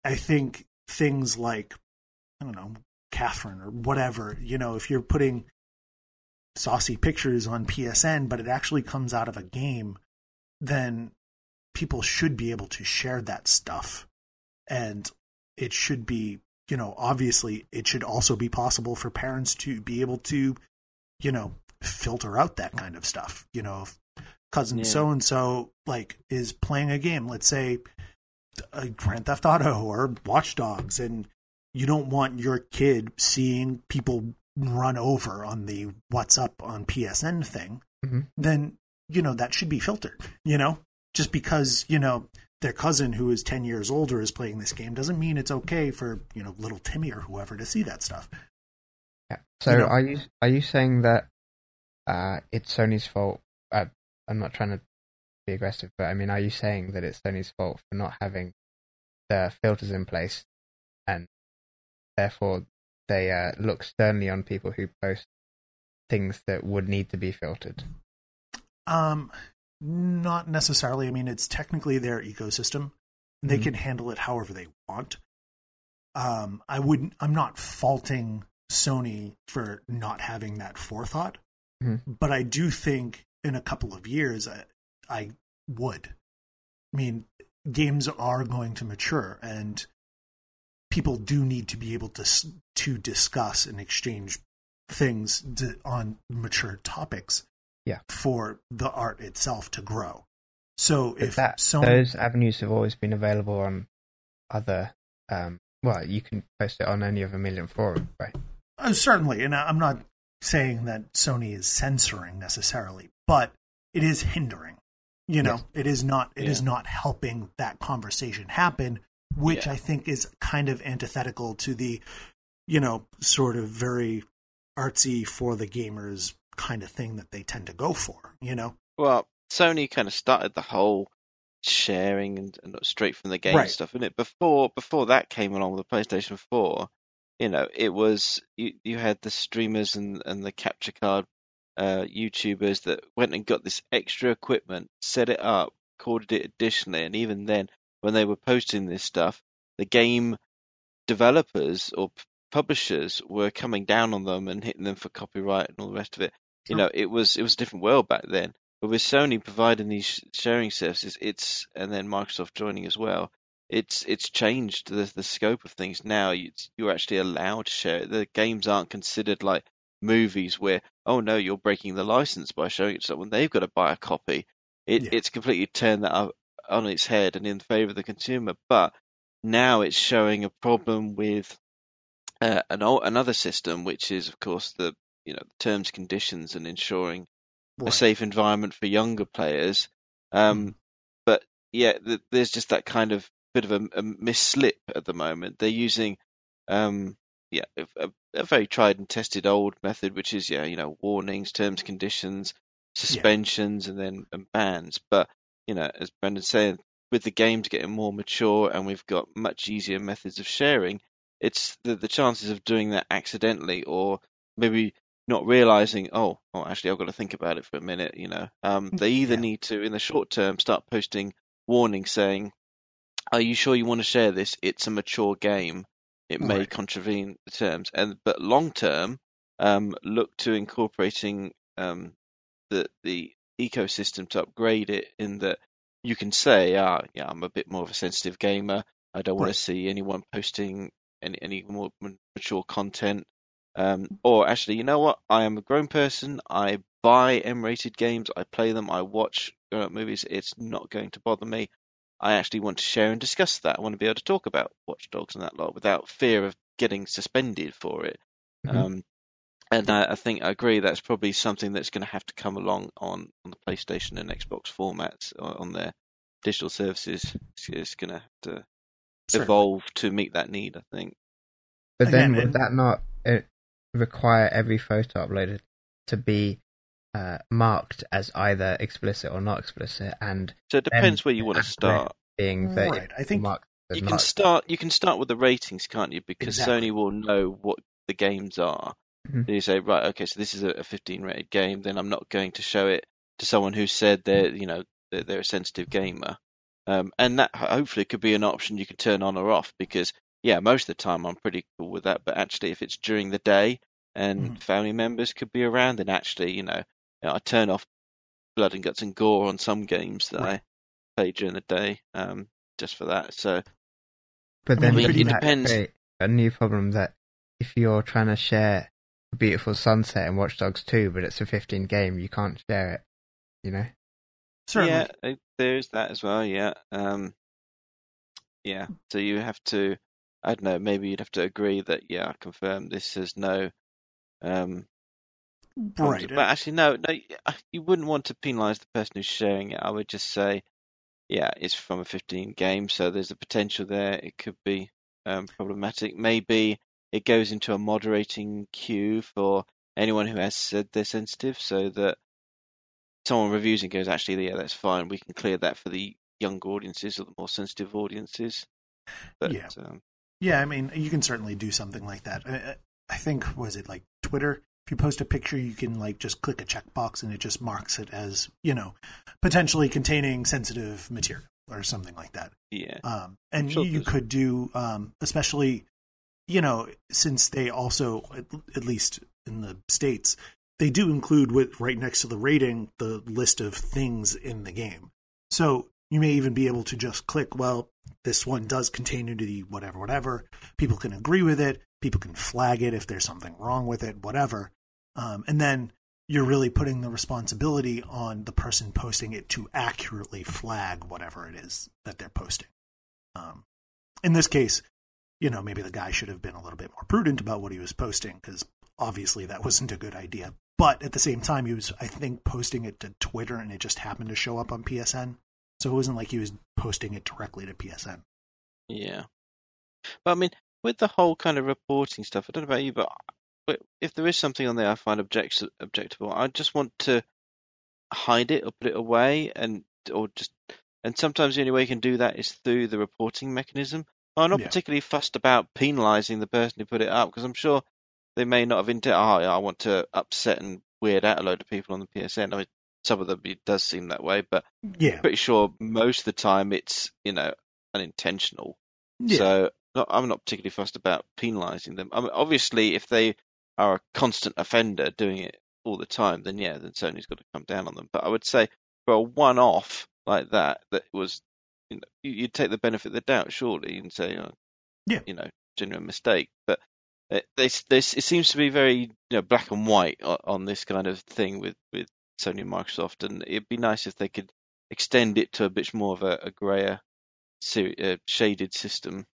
I think things like I don't know Catherine or whatever. You know, if you're putting saucy pictures on PSN, but it actually comes out of a game, then people should be able to share that stuff. And it should be, you know, obviously, it should also be possible for parents to be able to, you know, filter out that kind of stuff. You know, if cousin so and so, like, is playing a game, let's say a Grand Theft Auto or Watch Dogs, and you don't want your kid seeing people run over on the what's up on PSN thing, Mhm. then you know that should be filtered. You know, just because you know their cousin who is ten years older is playing this game doesn't mean it's okay for you know little Timmy or whoever to see that stuff. yeah. So you know- are you are you saying that uh, it's Sony's fault? Uh, I'm not trying to be aggressive, but I mean, are you saying that it's Sony's fault for not having the filters in place, and therefore they uh, look sternly on people who post things that would need to be filtered? Um, not necessarily. I mean, it's technically their ecosystem. They Mhm. can handle it however they want. Um, I wouldn't. I'm not faulting Sony for not having that forethought, Mhm. but I do think in a couple of years, I, I would. I mean, games are going to mature, and people do need to be able to to discuss and exchange things to, on mature topics Yeah. for the art itself to grow. So But if that Sony, those avenues have always been available on other. Um, well, you can post it on any of a million forums, right? uh, certainly, and I- I'm not saying that Sony is censoring necessarily, but it is hindering. You know, Yes. it is not. It is Yeah. not helping that conversation happen, which Yeah. I think is kind of antithetical to the, you know, sort of very artsy for the gamers kind of thing that they tend to go for. You know, Well, Sony kind of started the whole sharing and, and straight from the game Right. stuff, and it before before that came along with the PlayStation Four. You know, it was you, you had the streamers and, and the capture card uh, YouTubers that went and got this extra equipment, set it up, recorded it additionally, and even then, when they were posting this stuff, the game developers or p- publishers were coming down on them and hitting them for copyright and all the rest of it. You know, it was it was a different world back then. But with Sony providing these sharing services, it's and then Microsoft joining as well. It's it's changed the the scope of things now. You, you're actually allowed to share it. The games aren't considered like movies where oh no, you're breaking the license by showing it to someone. They've got to buy a copy. It Yeah. it's completely turned that up on its head and in favor of the consumer. But now it's showing a problem with uh, an another system, which is of course the you know terms, conditions, and ensuring a safe environment for younger players. Um, Mhm. But yeah, th- there's just that kind of bit of a, a misslip at the moment. They're using um, yeah a, a, very tried and tested old method, which is yeah you know warnings, terms, conditions, suspensions, and then and bans. But you know, as Brendan said, with the games getting more mature and we've got much easier methods of sharing, it's the the chances of doing that accidentally or maybe not realizing, oh, oh, actually, I've got to think about it for a minute. You know, um, they [LAUGHS] either Yeah. need to, in the short term, start posting warnings saying, "Are you sure you want to share this? It's a mature game. It may Right. contravene the terms." And but long term, um, look to incorporating um, the the ecosystem to upgrade it in that you can say, "Ah, yeah, I'm a bit more of a sensitive gamer. I don't want Right. to see anyone posting any any more mature content." Um, or actually, you know what? I am a grown person. I buy M-rated games. I play them. I watch grown-up movies. It's not going to bother me. I actually want to share and discuss that. I want to be able to talk about Watch Dogs and that lot without fear of getting suspended for it. Mhm. Um, and I, I think I agree that's probably something that's going to have to come along on, on the PlayStation and Xbox formats on, on their digital services. It's, it's going to have to Certainly. evolve to meet that need. I think. But then Again, would and- that not uh, require every photo uploaded to be uh, marked as either explicit or not explicit, and So it depends where you want to start. being that Right. I think marked You can not start. You can start with the ratings, can't you? Because Exactly. Sony will know what the games are. Mhm. You say, right, okay, so this is a a 15 rated game. Then I'm not going to show it to someone who said they're, you know, they're, they're a sensitive gamer. Um, and that hopefully could be an option you can turn on or off. Because yeah, most of the time I'm pretty cool with that. But actually, if it's during the day and Mhm. family members could be around, then actually, you know, I turn off blood and guts and gore on some games that Right. I play during the day, um, just for that. So But I then mean, it depends. a new problem that if you're trying to share beautiful sunset in Watch Dogs 2, but it's a 15 game, you can't share it. You know? certainly. Yeah, uh, there's that as well. Yeah, um, yeah. So you have to, I don't know, maybe you'd have to agree that yeah, I confirm this is no, um, right. But actually, no, no, you wouldn't want to penalise the person who's sharing it. I would just say, yeah, it's from a 15 game, so there's a potential there. It could be um, problematic. Maybe it goes into a moderating queue for anyone who has said they're sensitive, so that someone reviews and goes, actually, yeah, that's fine. We can clear that for the younger audiences or the more sensitive audiences. But Yeah. um, Yeah, I mean, you can certainly do something like that. I, I think was it like Twitter? If you post a picture, you can like just click a checkbox and it just marks it as you know potentially containing sensitive material or something like that. yeah, Um, and Sure, you, you could do, um, especially, you know, since they also, at, least in the states, they do include with right next to the rating the list of things in the game. So you may even be able to just click, well, this one does contain nudity, whatever, whatever. People can agree with it. People can flag it if there's something wrong with it, whatever. Um, and then you're really putting the responsibility on the person posting it to accurately flag whatever it is that they're posting. Um, in this case, you know, maybe the guy should have been a little bit more prudent about what he was posting because obviously that [LAUGHS] wasn't a good idea. But at the same time, he was, I think, posting it to Twitter and it just happened to show up on PSN. So it wasn't like he was posting it directly to PSN. yeah. But I mean, with the whole kind of reporting stuff, I don't know about you, but if there is something on there I find object- objectable, I just want to hide it or put it away, and or just and sometimes the only way you can do that is through the reporting mechanism. I'm not Yeah. particularly fussed about penalising the person who put it up because I'm sure they may not have intended. Oh, yeah, I want to upset and weird out a load of people on the PSN. I mean, some of them it does seem that way, but Yeah. I'm pretty sure most of the time it's you know unintentional. yeah. So not, I'm not particularly fussed about penalising them. I mean, obviously, if they are a constant offender doing it all the time, then yeah, then Sony's got to come down on them. But I would say for a one-off like that, that was you know you- you'd take the benefit of the doubt surely and say, oh, Yeah. you know, genuine mistake. But it, this this it seems to be very you know black and white on, on this kind of thing with with Sony and Microsoft, and it'd be nice if they could extend it to a bit more of a, a grayer, seri- uh, shaded system.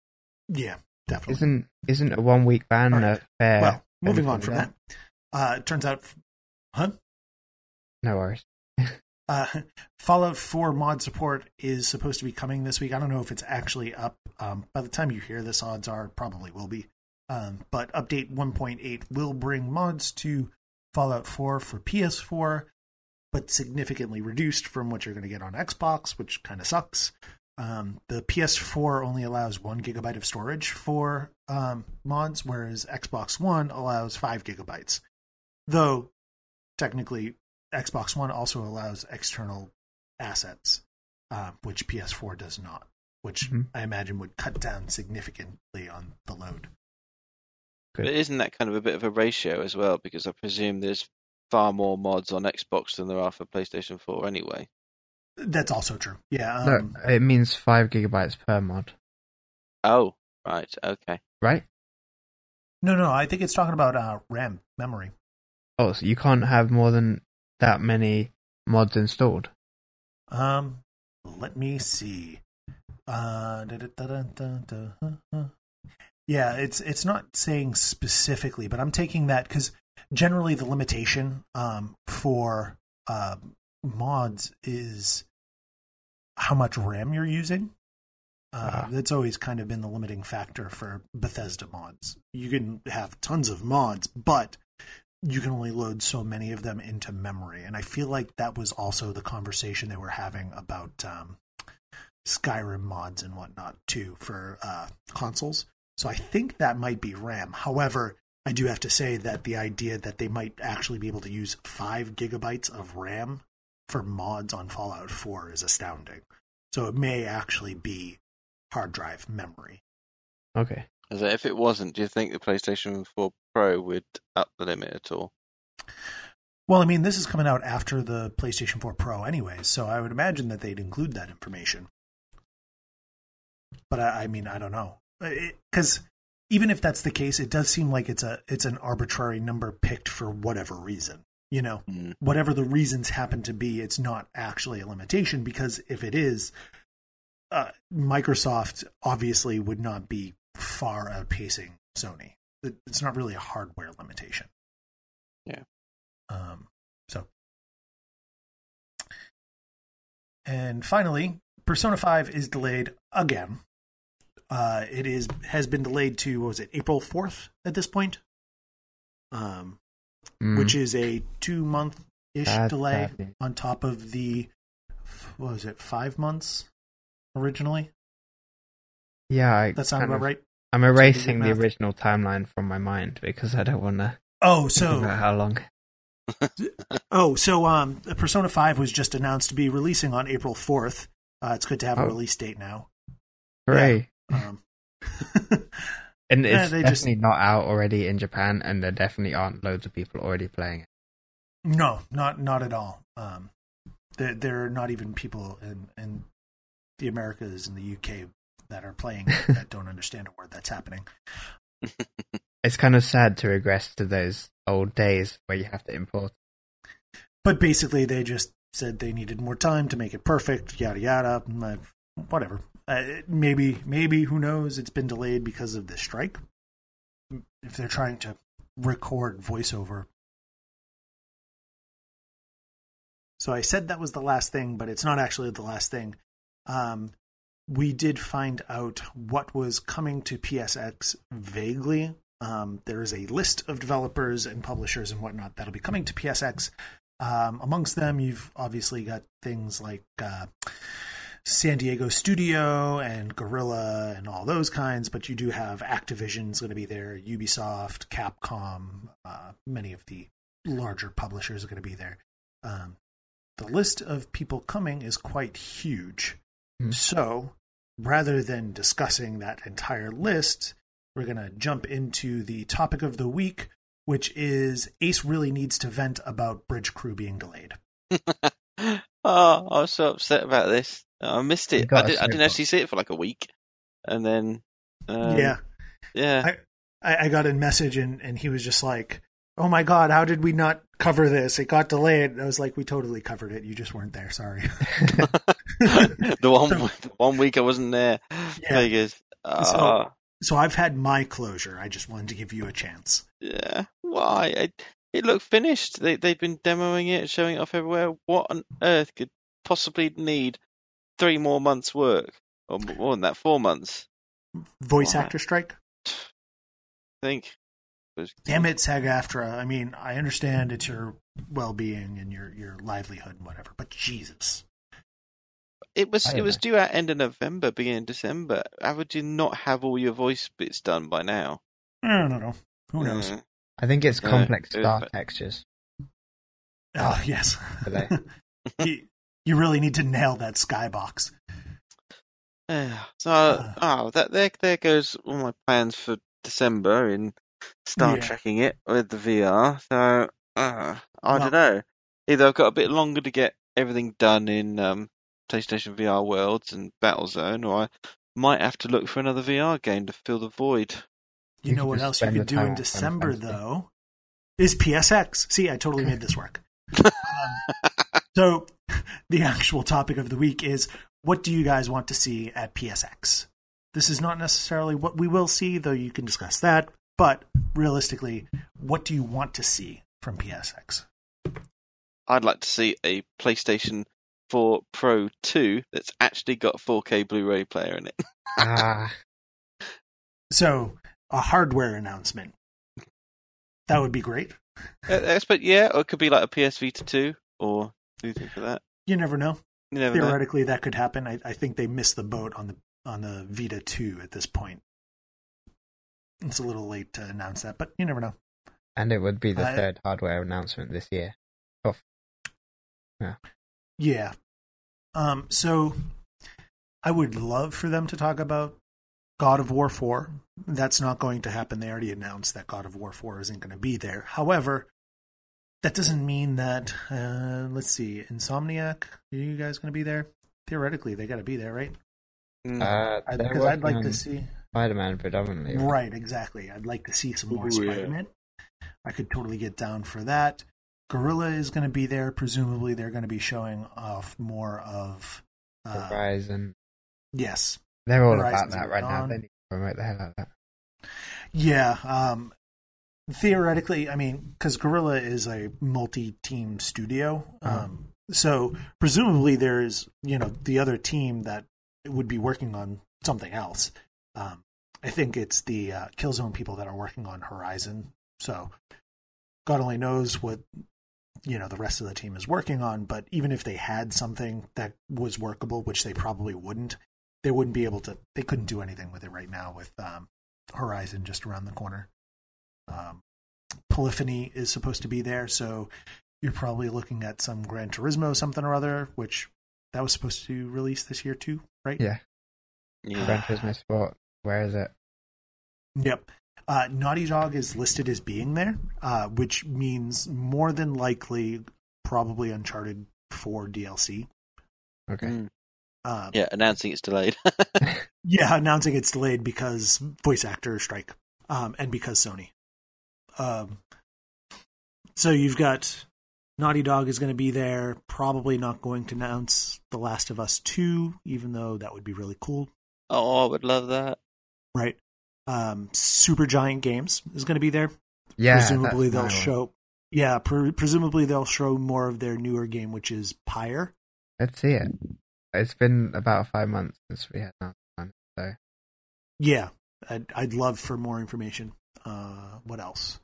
yeah, definitely. Isn't isn't a one week ban All right. a fair? well, moving on from of that, uh, it turns out, huh? No worries. Uh, Fallout 4 mod support is supposed to be coming this week. I don't know if it's actually up. Um, by the time you hear this, odds are probably will be. Um, but update 1.8 will bring mods to Fallout 4 for PS4, but significantly reduced from what you're going to get on Xbox, which kind of sucks. Um, the PS4 only allows one gigabyte of storage for um, mods, whereas Xbox One allows five gigabytes. Though technically Xbox One also allows external assets, uh, which PS4 does not, which Mhm. I imagine would cut down significantly on the load. Good. But isn't that kind of a bit of a ratio as well? Because I presume there's far more mods on Xbox than there are for PlayStation 4 anyway. That's also true. Yeah. no, Um, it means five gigabytes per mod, Oh, right, okay. right? no, no, I think it's talking about uh, RAM memory. Oh, so you can't have more than that many mods installed. Um, let me see. Uh, yeah, it's it's not saying specifically, but I'm taking that because generally the limitation um, for uh, mods is how much RAM you're using. Uh, Ah. That's always kind of been the limiting factor for Bethesda mods. You can have tons of mods, but you can only load so many of them into memory. And I feel like that was also the conversation they were having about um, Skyrim mods and whatnot too for uh, consoles. So I think that might be RAM. However, I do have to say that the idea that they might actually be able to use five gigabytes of RAM for mods on Fallout 4 is astounding. So it may actually be hard drive memory. Okay. If it wasn't, do you think the PlayStation 4 Pro would up the limit at all? Well, I mean, this is coming out after the PlayStation 4 Pro, anyways, so I would imagine that they'd include that information. But I, I mean, I don't know, because even if that's the case, it does seem like it's a it's an arbitrary number picked for whatever reason. You know, Mm. whatever the reasons happen to be, it's not actually a limitation because if it is, uh, Microsoft obviously would not be far outpacing Sony. It- It's not really a hardware limitation. Yeah. Um, so, and finally, Persona Five is delayed again. Uh, it is has been delayed to what was it April fourth at this point. Um, Mm. which is a two month ish delay timing. on top of the what was it five months originally yeah, I that sound about of- right I'm erasing the original timeline from my mind because I don't want to oh so how long. [LAUGHS] oh so um persona 5 was just announced to be releasing on april 4th uh, it's good to have a Oh. release date now Hooray! um, [LAUGHS] And Yeah, it's just- definitely not out already in Japan, and there definitely aren't loads of people already playing it. no not not at all um there, there are not even people in in the americas and the uk that are playing [LAUGHS] that don't understand a word that's happening. [LAUGHS] It's kind of sad to regress to those old days where you have to import. but basically they just said they needed more time to make it perfect yada yada uh, whatever. Uh, maybe maybe who knows? It's been delayed because of the strike. If they're trying to record voiceover. So i said that was the last thing but it's not actually the last thing. Um, we did find out what was coming to psx vaguely um, there is a list of developers and publishers and whatnot that'll be coming to psx um, amongst them, you've obviously got things like uh, San Diego Studio and Guerrilla and all those kinds, but you do have Activision's going to be there, Ubisoft, Capcom, uh, many of the larger publishers are going to be there. Um, the list of people coming is quite huge. Hmm. So rather than discussing that entire list, we're going to jump into the topic of the week, which is Ace really needs to vent about Bridge Crew being delayed. [LAUGHS] oh, I was so upset about this. I missed it. got did, I didn't actually see it for like a week, and then um, yeah. yeah. I, I got a message and, and he was just like, Oh my god, how did we not cover this? It got delayed. And I was like, We totally covered it. You just weren't there. Sorry. [LAUGHS] the one the one week I wasn't there. Yeah. Vegas. So- Ah, so I've had my closure. I just wanted to give you a chance. yeah. Why? It, it looked finished. They they've been demoing it, showing it off everywhere. What on earth could possibly need three more months' work, or more than that, four months? Voice Why? actor strike? I think. Damn it, SAG AFTRA. I mean, I understand it's your well being and your, your livelihood and whatever, but Jesus. It was it don't was know. due at end of November, beginning of December. How would you not have all your voice bits done by now? I don't know. Who knows? Mm. I think it's complex it was star textures. Oh, yes. Delay. [LAUGHS] you, you really need to nail that skybox. Yeah. [SIGHS] So, Uh. oh, that there there goes all my plans for December in Star Yeah. Trekking it with the VR. So, uh, I Well- don't know. Either I've got a bit longer to get everything done in um, PlayStation VR Worlds and Battlezone, or I might have to look for another VR game to fill the void. You You know what else you could do in December, though? Is PSX. See, I totally made this work. Um, [LAUGHS] so, [LAUGHS] the actual topic of the week is what do you guys want to see at PSX? This is not necessarily what we will see, though you can discuss that. But realistically, what do you want to see from PSX? I'd like to see a PlayStation 4 Pro 2 that's actually got 4K Blu-ray player in it. [LAUGHS] ah, So, a hardware announcement. That would be great. Uh, but yeah, or it could be like a PS Vita 2 or anything for that. You never know. You never know. Theoretically, that could happen. I, I think they missed the boat on the on the Vita 2 at this point. It's a little late to announce that, but you never know. and it would be the I- third hardware announcement this year. Oh. Yeah. Um. So, I would love for them to talk about God of War 4. That's not going to happen. They already announced that God of War 4 isn't going to be there. However, that doesn't mean that. Uh, let's see, Insomniac. Are you guys going to be there? Theoretically, they got to be there, right? Mm. Uh, Because I'd working like to see. Spider-Man predominantly. Right, exactly. I'd like to see some more Ooh. Spider-Man. I could totally get down for that. Guerrilla is going to be there. Presumably, they're going to be showing off more of. Uh, Horizon. yes, They're all Horizon about that Zero right now. They need to promote the hell out of that. yeah. Um, theoretically, I mean, because Guerrilla is a multi-team studio, um, so presumably there's you know the other team that would be working on something else. Um, I think it's the uh, Killzone people that are working on Horizon. So God only knows what you know the rest of the team is working on. But even if they had something that was workable, which they probably wouldn't, they wouldn't be able to. They couldn't do anything with it right now with um, Horizon just around the corner. Um, Polyphony is supposed to be there, so you're probably looking at some Gran Turismo something or other, which that was supposed to release this year too, right? Yeah. yeah. Gran Turismo Sport. Where is it? Yep. Uh, Naughty Dog is listed as being there, uh, which means more than likely probably Uncharted 4 DLC. Okay. Mm. Uh, Yeah, announcing it's delayed. [LAUGHS] yeah, announcing it's delayed because voice actor strike, um, and because Sony. Um, so you've got Naughty Dog is going to be there. Probably not going to announce The Last of Us 2, even though that would be really cool, oh, I would love that. Right? Um, Supergiant Games is going to be there. Yeah. presumably they'll my one. show. Yeah, pre- presumably they'll show more of their newer game, which is Pyre. Let's see it. It's been about five months since we had that one. So Yeah, I'd, I'd love for more information. Uh, what else?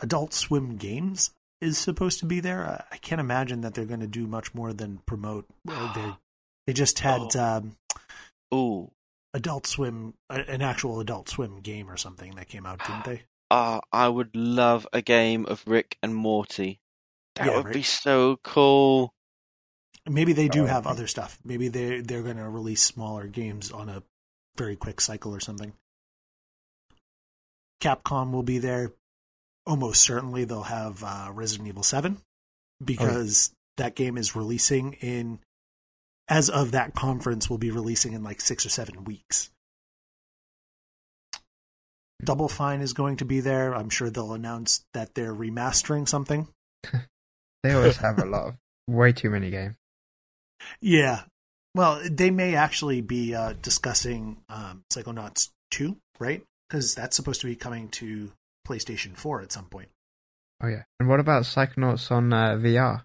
Adult Swim Games is supposed to be there. I, I can't imagine that they're going to do much more than promote. Uh, they [GASPS] they just had Oh. um, Ooh, Adult Swim, an actual Adult Swim game or something that came out, didn't they? ah, I would love a game of Rick and Morty. That Yeah, would Rick- be so cool. Maybe they do Oh, have okay. other stuff. Maybe they they're going to release smaller games on a very quick cycle or something. Capcom will be there. Almost certainly they'll have uh, Resident Evil Seven because that game is releasing in as of that conference will be releasing in like six or seven weeks. Double Fine is going to be there. I'm sure they'll announce that they're remastering something. [LAUGHS] They always have a lot of way too many games. Yeah. Well, they may actually be uh, discussing um, Psychonauts 2, right? Because that's supposed to be coming to PlayStation 4 at some point. Oh yeah. And what about Psychonauts on uh, VR?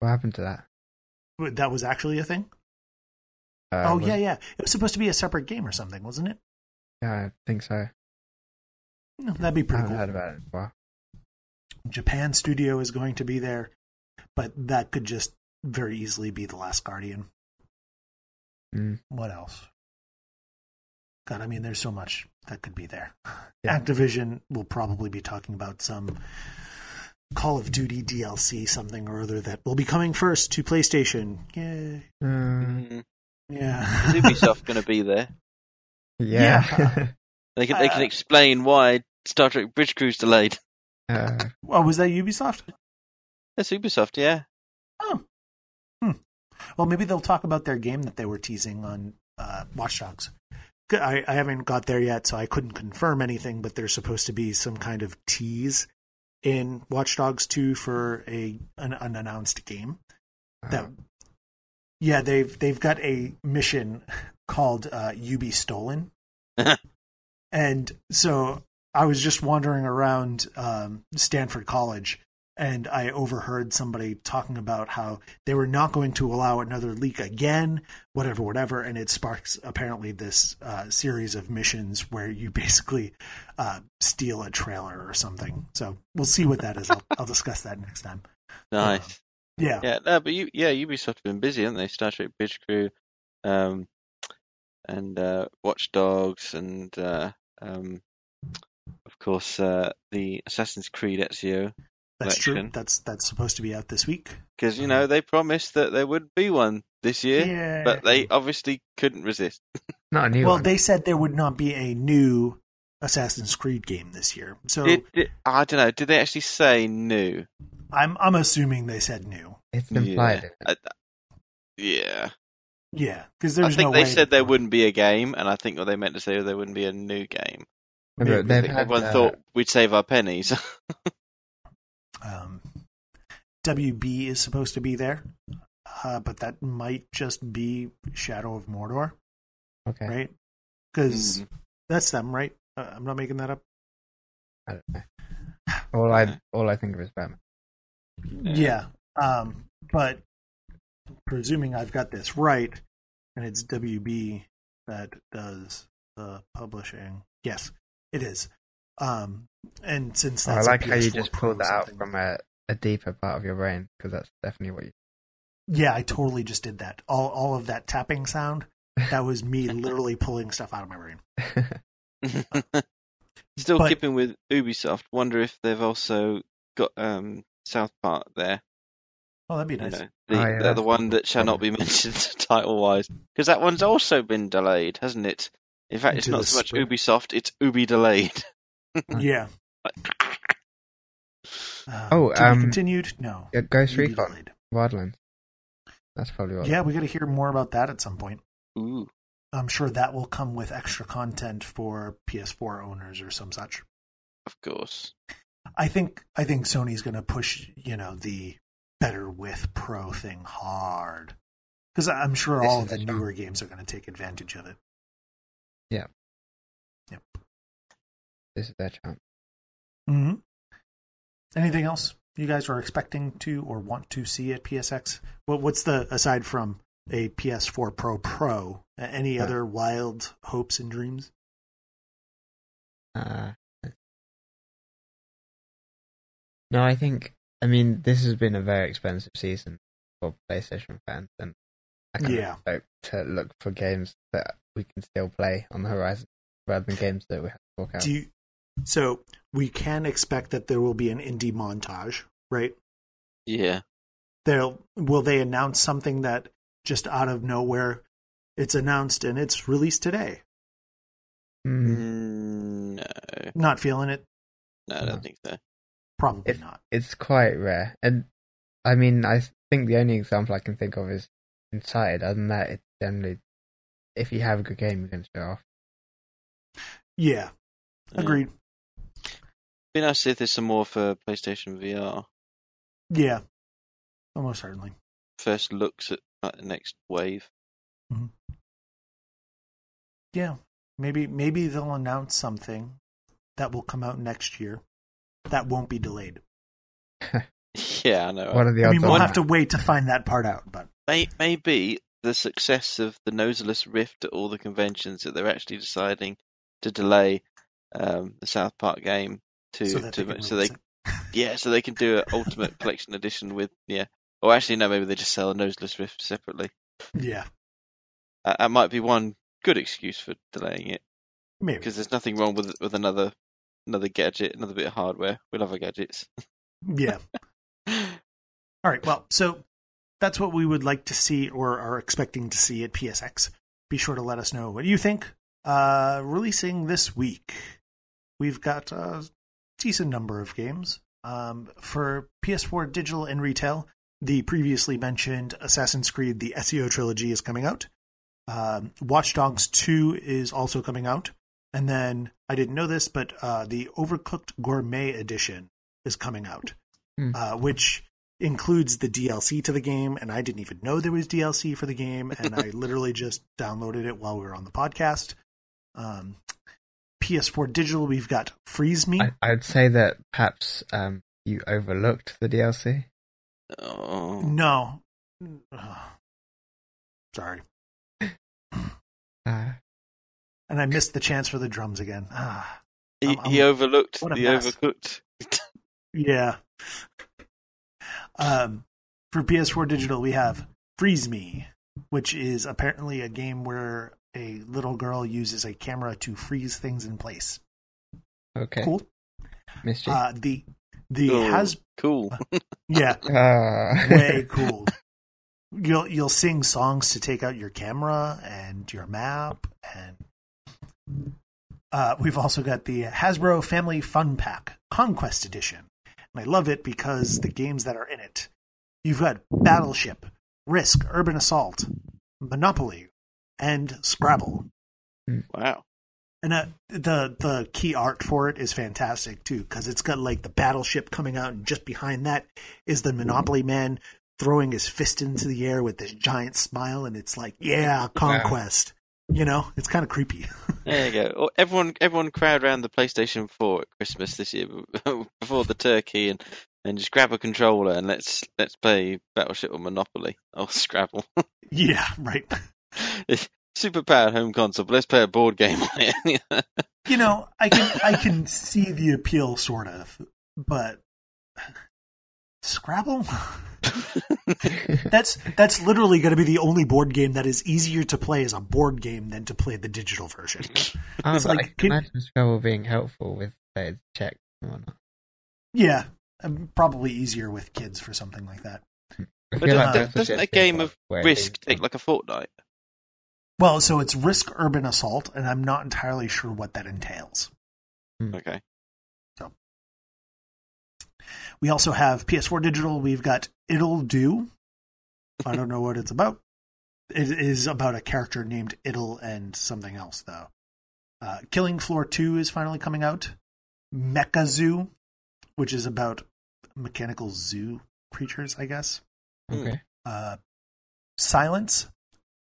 What happened to that? That was actually a thing? Uh, oh, was- yeah, yeah. It was supposed to be a separate game or something, wasn't it? Yeah, I think so. No, that'd be pretty haven't cool. heard about it while. Japan Studio is going to be there, but that could just very easily be The Last Guardian. Mm. What else? God, I mean, there's so much that could be there. Yeah. Activision will probably be talking about some Call of Duty DLC, something or other that will be coming first to PlayStation. Yay. Mm. Yeah. Is Ubisoft going to be there? [LAUGHS] yeah. [LAUGHS] They can they can Uh, explain why Star Trek Bridge Crew's delayed. [LAUGHS] uh, oh, was that Ubisoft? That's Ubisoft, yeah. Oh. Hmm. Well, maybe they'll talk about their game that they were teasing on uh, Watch Dogs. G- I, I haven't got there yet, so I couldn't confirm anything, but there's supposed to be some kind of tease in Watch Dogs 2 for a an unannounced game. That uh, yeah, they've they've got a mission called uh, "You Stolen," [LAUGHS] and so I was just wandering around um, Stanford College, and I overheard somebody talking about how they were not going to allow another leak again, whatever, whatever, and it sparks apparently this uh, series of missions where you basically uh, steal a trailer or something. So we'll see what that is. I'll, I'll discuss that next time. Nice. Yeah, Yeah, no, but you, yeah, Ubisoft have been busy, haven't they? Star Trek Bridge Crew, um, and uh, Watch Dogs, and uh, um, of course uh, the Assassin's Creed Ezio. That's true. That's that's supposed to be out this week. Because you know they promised that there would be one this year, Yeah. but they obviously couldn't resist. [LAUGHS] not a new well, one. they said there would not be a new Assassin's Creed game this year. So Did, did I don't know? Did they actually say new? I'm I'm assuming they said new. it's implied. Yeah, I- yeah. Yeah, because I think no they way said there would. wouldn't be a game, and I think what they meant to say was there wouldn't be a new game. No, Maybe. but they've I had, everyone uh, thought we'd save our pennies. [LAUGHS] Um, WB is supposed to be there, uh, but that might just be Shadow of Mordor, Okay, right? Because Mm. that's them, right? Uh, I'm not making that up. I don't know. All I all I think of is Batman. Yeah. Um, but presuming I've got this right, and it's WB that does the publishing. Yes, it is. Um, and since Oh, I that's a like how you just Pro pulled that out from a, a deeper part of your brain because that's definitely what you. Yeah, I totally just did that. All all of that tapping sound. That was me [LAUGHS] literally pulling stuff out of my brain. [LAUGHS] Still But- keeping with Ubisoft, wonder if they've also got um, South Park there. Oh, that'd be You nice. know, the, Oh, yeah, the, that's the one that shall not be [LAUGHS] mentioned title wise, because that one's also been delayed, hasn't it? In fact, it's not so much spring. Ubisoft; it's Ubi delayed. [LAUGHS] Yeah. Uh, Oh, to be um, continued? No. Yeah, Ghost To be Recon. Wildlands. That's probably what. Yeah, we got to hear more about that at some point. Ooh, I'm sure that will come with extra content for PS4 owners or some such. of course. I think I think Sony's going to push, you know, the better with Pro thing hard because I'm sure This all of the the job. newer games are going to take advantage of it. This is their chance. hmm Anything else you guys are expecting to or want to see at PSX? What what's the aside from a PS4 Pro Pro? Any Yeah. other wild hopes and dreams? Uh, no, I think. I mean, this has been a very expensive season for PlayStation fans, and I kind Yeah. of hope to look for games that we can still play on the horizon rather than games that we have to walk out. Do you So we can expect that there will be an indie montage, right? Yeah. They'll will they announce something that just out of nowhere it's announced and it's released today. Mm. Mm, no. Not feeling it? No, I don't think so. Probably If- not. It's quite rare, and I mean, I think the only example I can think of is Inside. Other than that, it's generally if you have a good game, you're going to show off. Yeah, Yeah. agreed. Be nice if there's some more for PlayStation VR. Yeah, almost certainly. First looks at like, the next wave. Yeah, maybe maybe they'll announce something that will come out next year that won't be delayed. [LAUGHS] Yeah, I know. What are the I mean, we'll on have to wait to find that part out, but May, maybe the success of the Nosulus Rift at all the conventions that they're actually deciding to delay um, the South Park game to so to they so they [LAUGHS] yeah so they can do an ultimate collection edition with yeah or actually no maybe they just sell a Nosulus Rift separately. Yeah, Uh, that might be one good excuse for delaying it maybe. because there's nothing wrong with with another another gadget another bit of hardware. We love our gadgets. Yeah. [LAUGHS] All right. Well, so that's what we would like to see or are expecting to see at PSX. Be sure to let us know what you think. Uh, releasing this week, we've got a decent number of games. Um, for PS4 digital and retail, the previously mentioned Assassin's Creed, the Ezio trilogy, is coming out. Um, Watch Dogs 2 is also coming out. And then, I didn't know this, but uh, the Overcooked Gourmet Edition is coming out, Hmm. uh, which includes the DLC to the game. And I didn't even know there was DLC for the game. And I [LAUGHS] literally just downloaded it while we were on the podcast. Um, PS4 digital, we've got Freeze Me. I, I'd say that perhaps um, you overlooked the DLC. oh, No. Ugh. [SIGHS] Sorry. [SIGHS] Uh, And I missed the chance for the drums again. Ah, [SIGHS] he, I'm- I'm- overlooked what a the mess. overcooked. [LAUGHS] yeah. Um, for PS4 digital, we have Freeze Me, which is apparently a game where a little girl uses a camera to freeze things in place. okay, Cool. mischief. Uh, the the Oh, has cool. [LAUGHS] yeah Ah. way [LAUGHS] cool. You'll you'll sing songs to take out your camera and your map, and uh, we've also got the Hasbro Family Fun Pack Conquest Edition, and I love it because the games that are in it, you've got Battleship, Risk, Urban Assault, Monopoly, and Scrabble. wow. And uh, the the key art for it is fantastic too, because it's got like the battleship coming out, and just behind that is the Monopoly man throwing his fist into the air with this giant smile, and it's like, yeah, conquest. You know, it's kind of creepy. There you go. [LAUGHS] Everyone, everyone, crowd around the PlayStation 4 at Christmas this year [LAUGHS] before the turkey, and, and just grab a controller and let's let's play Battleship or Monopoly or Scrabble. [LAUGHS] yeah, right. It's super powered home console, but let's play a board game on it. You know, I can I can see the appeal, sort of, but Scrabble. [LAUGHS] That's that's literally going to be the only board game that is easier to play as a board game than to play the digital version. [LAUGHS] Ah, it's like- I can- can imagine Scrabble being helpful with say, check and whatnot. Yeah, um, probably easier with kids for something like that. I But feel uh, like that's the doesn't a game of Risk take like a fortnight? Well, so it's Risk Urban Assault, and I'm not entirely sure what that entails. Okay. So we also have PS4 digital. We've got It'll Do. I don't know what it's about. It is about a character named It'll and something else, though. Uh, Killing Floor 2 is finally coming out. Mekazoo, which is about mechanical zoo creatures, I guess. Okay. uh, Silence,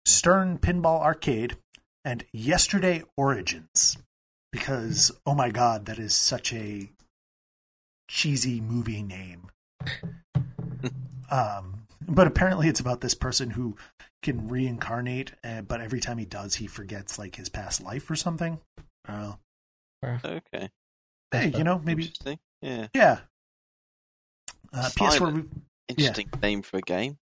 Stern Pinball Arcade, and Yesterday Origins. Because, oh my god, that is such a cheesy movie name. [LAUGHS] um, but apparently it's about this person who can reincarnate, uh, but every time he does, he forgets like his past life or something. I. Okay. Hey, you know, maybe, Interesting. Yeah. yeah. Uh, PS4, Silent. we- Interesting name for a game.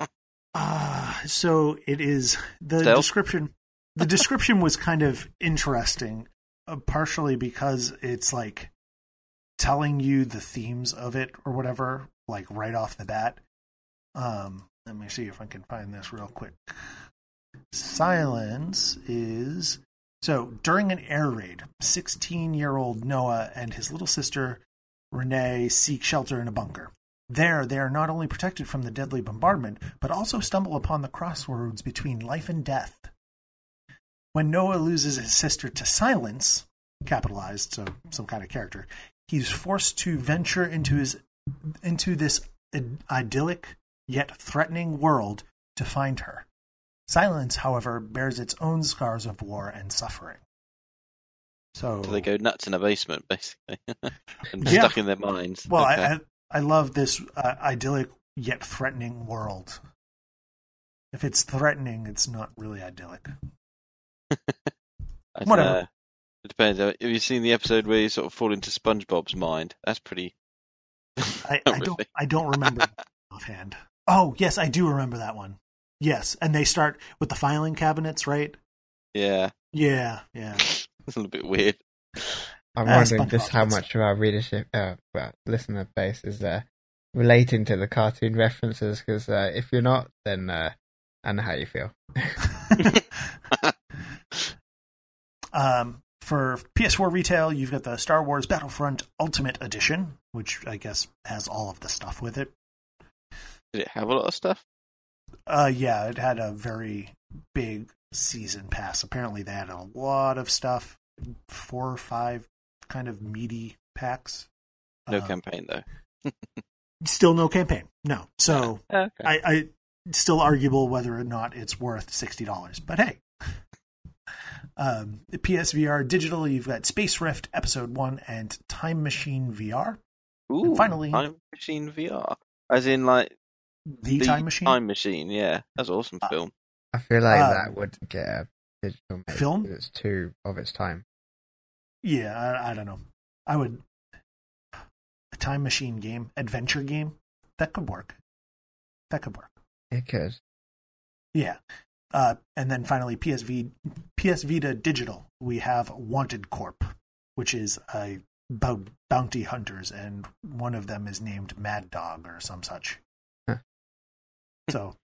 [LAUGHS] Ah, so it is the Stealth? description. The description was kind of interesting. uh, partially because it's like telling you the themes of it or whatever, like right off the bat. Um, let me see if I can find this real quick. Silence is so during an air raid, 16 year old Noah and his little sister Renee seek shelter in a bunker. There, they are not only protected from the deadly bombardment, but also stumble upon the crossroads between life and death. When Noah loses his sister to silence, capitalized, so some kind of character, he's forced to venture into his into this idyllic yet threatening world to find her. Silence, however, bears its own scars of war and suffering. So, So they go nuts in a basement, basically, [LAUGHS] and Yeah. stuck in their minds. well, Okay. I, I love this uh, idyllic yet threatening world. If it's threatening, it's not really idyllic. [LAUGHS] Whatever. uh, it depends. Have you seen the episode where you sort of fall into SpongeBob's mind? That's pretty. [LAUGHS] I, I don't. I don't remember [LAUGHS] offhand. Oh yes, I do remember that one. Yes, and they start with the filing cabinets, right? Yeah, Yeah, yeah. it's a little bit weird. I'm Ah, wondering just how much of our readership, uh, well, listener base is uh, relating to the cartoon references. Because uh, if you're not, then uh, I know how you feel. [LAUGHS] um, for PS4 retail, you've got the Star Wars Battlefront Ultimate Edition, which I guess has all of the stuff with it. Did it have a lot of stuff? Uh, yeah, it had a very big season pass. Apparently, they had a lot of stuff, four or five kind of meaty packs. No Uh, campaign though. [LAUGHS] Still no campaign. No. So [LAUGHS] Okay. I, I still arguable whether or not it's worth sixty dollars. But hey, um, PSVR digital, you've got Space Rift Episode One and Time Machine VR, Ooh, finally- Time Machine VR, as in like the, Time Machine Time Machine, yeah, that's an awesome Uh, film. I feel like Um, that would get a digital film. It's too of its time. Yeah, I, I don't know. I would a Time Machine game, adventure game that could work. That could work. It could. Yeah. Uh, and then finally, PSV, PS Vita Digital, we have Wanted Corp, which is a about bounty hunters, and one of them is named Mad Dog or some such. Huh. [LAUGHS] So,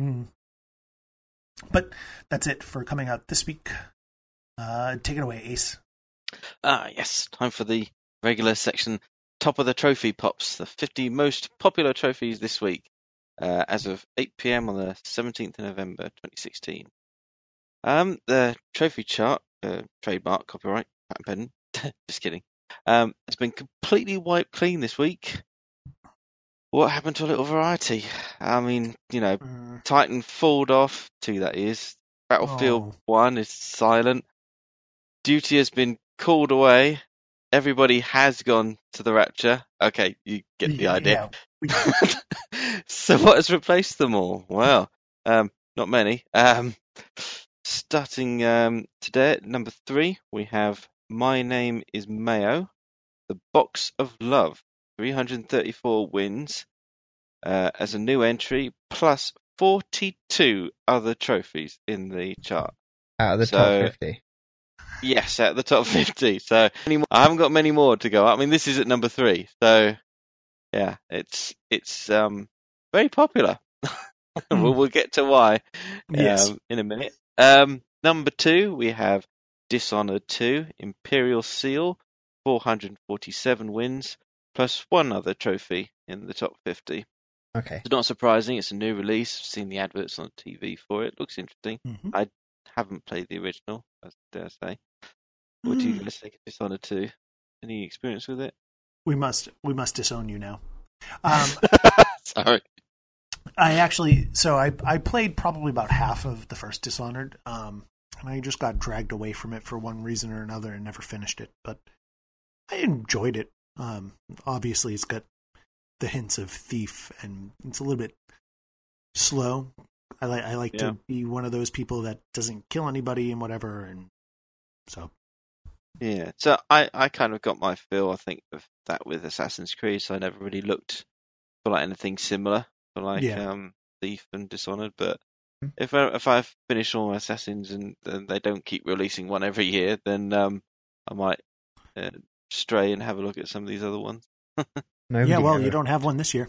mm. but that's it for coming out this week. Uh, take it away, Ace. Ah, yes, time for the regular section. Top of the trophy pops, the 50 most popular trophies this week, uh, as of 8 p.m. on the 17th of November 2016. Um, the trophy chart, uh, trademark, copyright, patent pending. [LAUGHS] Just kidding. Um, it's been completely wiped clean this week. What happened to a little variety? I mean, you know, Mm, Titanfall off, two that is. Battlefield Oh. 1 is silent. Duty has been called away. Everybody has gone to the Rapture. Okay, you get the idea. yeah. [LAUGHS] so what has replaced them all? Well, um, not many. Um, starting um, today at number three, we have My Name is Mayo, The Box of Love, 334 wins uh, as a new entry, plus 42 other trophies in the chart. Out of the So- top 50. Yes, at the top [LAUGHS] 50. So I haven't got many more to go. I mean, this is at number three. So yeah, it's it's um very popular. [LAUGHS] we'll, we'll get to why Yes. um, in a minute. Um, number two, we have Dishonored 2, Imperial Seal, 447 wins, plus one other trophy in the top 50. Okay. It's not surprising. It's a new release. I've seen the adverts on TV for it. Looks interesting. Mhm. Haven't played the original, I dare say. What do you Mm. guys think of Dishonored 2? Any experience with it? We must we must disown you now. Um, [LAUGHS] Sorry. I actually, so I I played probably about half of the first Dishonored, um, and I just got dragged away from it for one reason or another and never finished it. But I enjoyed it. Um, obviously, it's got the hints of thief, and it's a little bit slow. I like I like Yeah. to be one of those people that doesn't kill anybody and whatever, and so Yeah, so I, I kind of got my feel, I think, of that with Assassin's Creed, so I never really looked for like anything similar for like Yeah. um Thief and Dishonored, but if I, if I finish all my assassins and, and they don't keep releasing one every year, then um, I might uh, stray and have a look at some of these other ones. [LAUGHS] Nobody yeah, well, ever- you don't have one this year.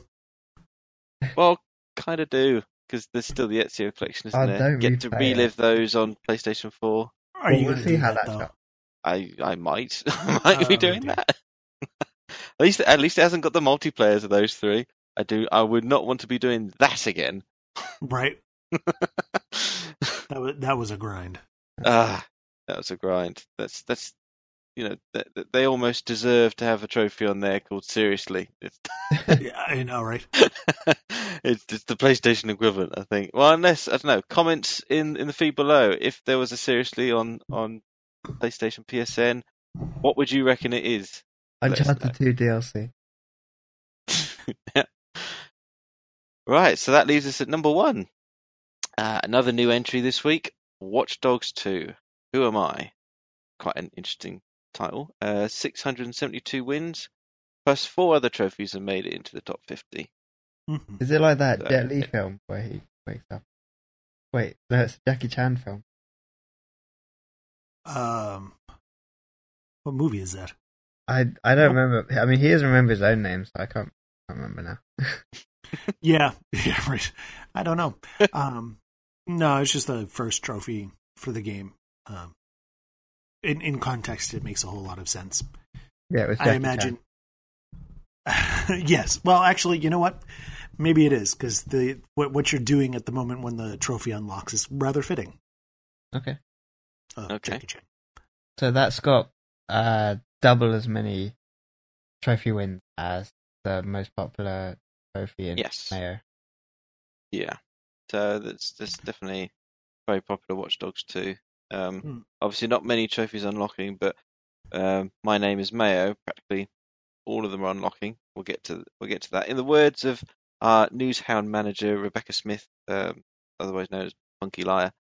Well, kind of do because there's still the Ezio collection, isn't Oh, there? don't Get to replay it. relive those on PlayStation 4. Are Well, you we'll going to see how that, that goes. I I might [LAUGHS] I might be Oh, doing dear. that. [LAUGHS] at least at least it hasn't got the multiplayers of those three. I do. I would not want to be doing that again. Right. [LAUGHS] That was that was a grind. Ah, that was a grind. That's that's you know th- th- they almost deserve to have a trophy on there called seriously. [LAUGHS] Yeah, I know, right? [LAUGHS] it's, it's the PlayStation equivalent, I think. Well, unless I don't know. Comments in in the feed below if there was a seriously on on PlayStation PSN. What would you reckon it is? Let us Uncharted 2 DLC. yeah. [LAUGHS] Right, so that leaves us at number one. Uh, another new entry this week Watch Dogs 2. Who Am I? Quite an interesting title. Uh, 672 wins, plus four other trophies have made it into the top 50. Mhm. Is it like that So- Jet Li film where he wakes up? Wait, no, it's a Jackie Chan film. Um, what movie is that? I I don't Nope. remember. I mean, he doesn't remember his own name, so I can't, can't remember now. [LAUGHS] [LAUGHS] Yeah, [LAUGHS] yeah, right. I don't know. Um, no, it's just the first trophy for the game. Um, in in context, it makes a whole lot of sense. Yeah, it was. I imagine. [LAUGHS] yes. Well, actually, you know what? Maybe it is because the what what you're doing at the moment when the trophy unlocks is rather fitting. Okay, Uh, Okay. Jackie Chan. so that's got uh double as many trophy wins as the most popular trophy in Yes. Mayo. Yeah. So that's that's definitely very popular Watch Dogs 2. Um, Hmm. Obviously, not many trophies unlocking, but um, my name is Mayo. Practically all of them are unlocking. We'll get to we'll get to that. In the words of our Newshound manager Rebecca Smith, um, otherwise known as Monkey Liar,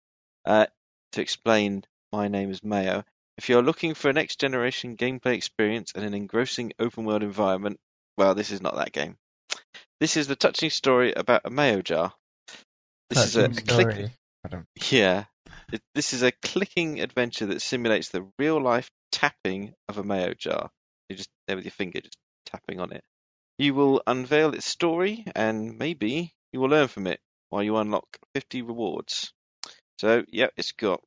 uh, to explain my name is Mayo. If you're looking for a next generation gameplay experience and an engrossing open world environment, well, this is not that game. This is the touching story about a mayo jar. This is a, Touching a click, story. I don't. yeah. This is a clicking adventure that simulates the real life tapping of a mayo jar. You're just there with your finger, just tapping on it. You will unveil its story, and maybe you will learn from it while you unlock 50 rewards. So, yeah, it's got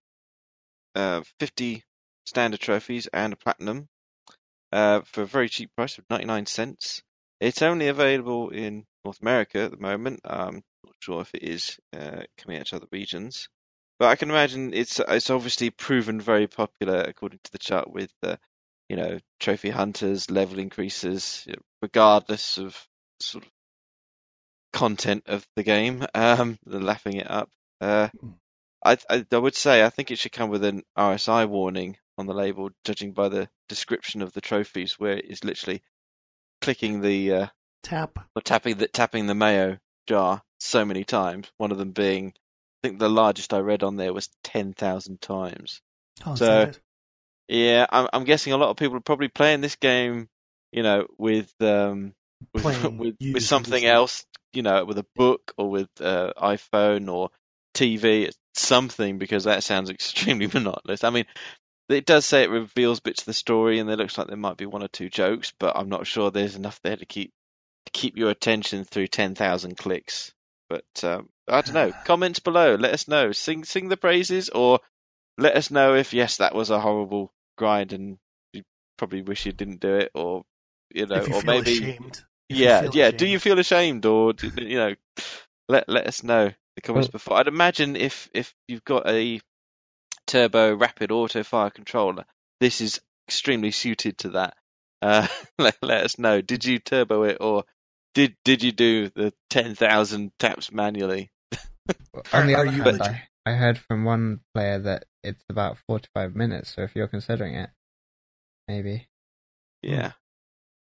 uh, 50 standard trophies and a platinum uh, for a very cheap price of 99 cents. It's only available in North America at the moment. Um, not sure if it is uh, coming out to other regions, but I can imagine it's it's obviously proven very popular according to the chart with uh, you know trophy hunters, level increases, regardless of sort of content of the game. Um, [LAUGHS] they're lapping it up. Uh, I, I I would say I think it should come with an RSI warning on the label, judging by the description of the trophies, where it is literally clicking the uh, Tap. or tapping the tapping the mayo jar so many times. One of them being, think the largest I read on there was ten thousand times. Oh, So-? Yeah, I'm, I'm guessing a lot of people are probably playing this game, you know, with um with Playing [LAUGHS] with, with something else, you know, with a book or with uh, iPhone or TV, something because that sounds [LAUGHS] extremely monotonous. I mean, it does say it reveals bits of the story, and there looks like there might be one or two jokes, but I'm not sure there's enough there to keep to keep your attention through ten thousand clicks. But um, I don't know. Comments below. Let us know. Sing sing the praises, or let us know if yes, that was a horrible grind, and you probably wish you didn't do it, or you know, if you or feel maybe ashamed. If yeah, feel yeah. Do you feel ashamed, or do, you know, let let us know the comments Well- before. I'd imagine if if you've got a turbo rapid auto fire controller, this is extremely suited to that. Uh, [LAUGHS] let let us know. Did you turbo it, or did did you do the ten thousand taps manually? On the Are other you I, I heard from one player that it's about forty-five minutes. So if you're considering it, maybe. Yeah,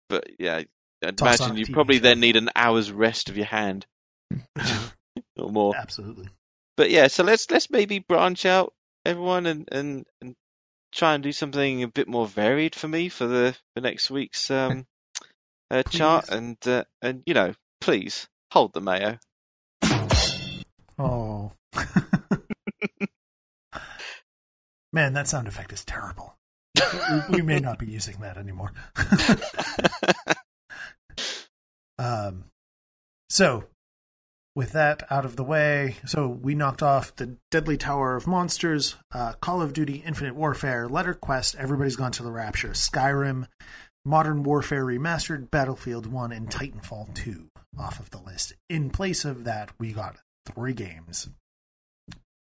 but yeah, I'd Toss imagine you probably show. then need an hour's rest of your hand [LAUGHS] [LAUGHS] or more. Absolutely. but yeah, so let's let's maybe branch out everyone and and, and try and do something a bit more varied for me for the for next week's um uh, chart and uh, and you know please hold the mayo. Oh, [LAUGHS] Man, that sound effect is terrible. [LAUGHS] we, we may not be using that anymore. [LAUGHS] um, so, with that out of the way, so we knocked off the Deadly Tower of Monsters, uh, Call of Duty Infinite Warfare, Letter Quest, Everybody's Gone to the Rapture, Skyrim, Modern Warfare Remastered, Battlefield 1, and Titanfall 2 off of the list. In place of that, we got three games.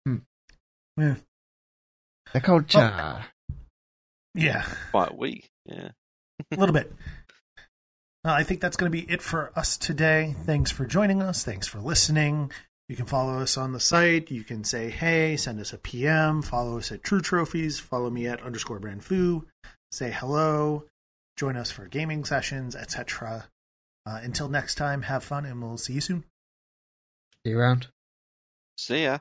Hmm. Yeah. The culture. Yeah. Quite weak. Yeah. a little bit. Uh, I think that's going to be it for us today. Thanks for joining us. Thanks for listening. You can follow us on the site. You can say hey, send us a PM, follow us at True Trophies, follow me at underscore brand foo, say hello, join us for gaming sessions, etc. Uh, until next time, have fun and we'll see you soon. See you around. See ya.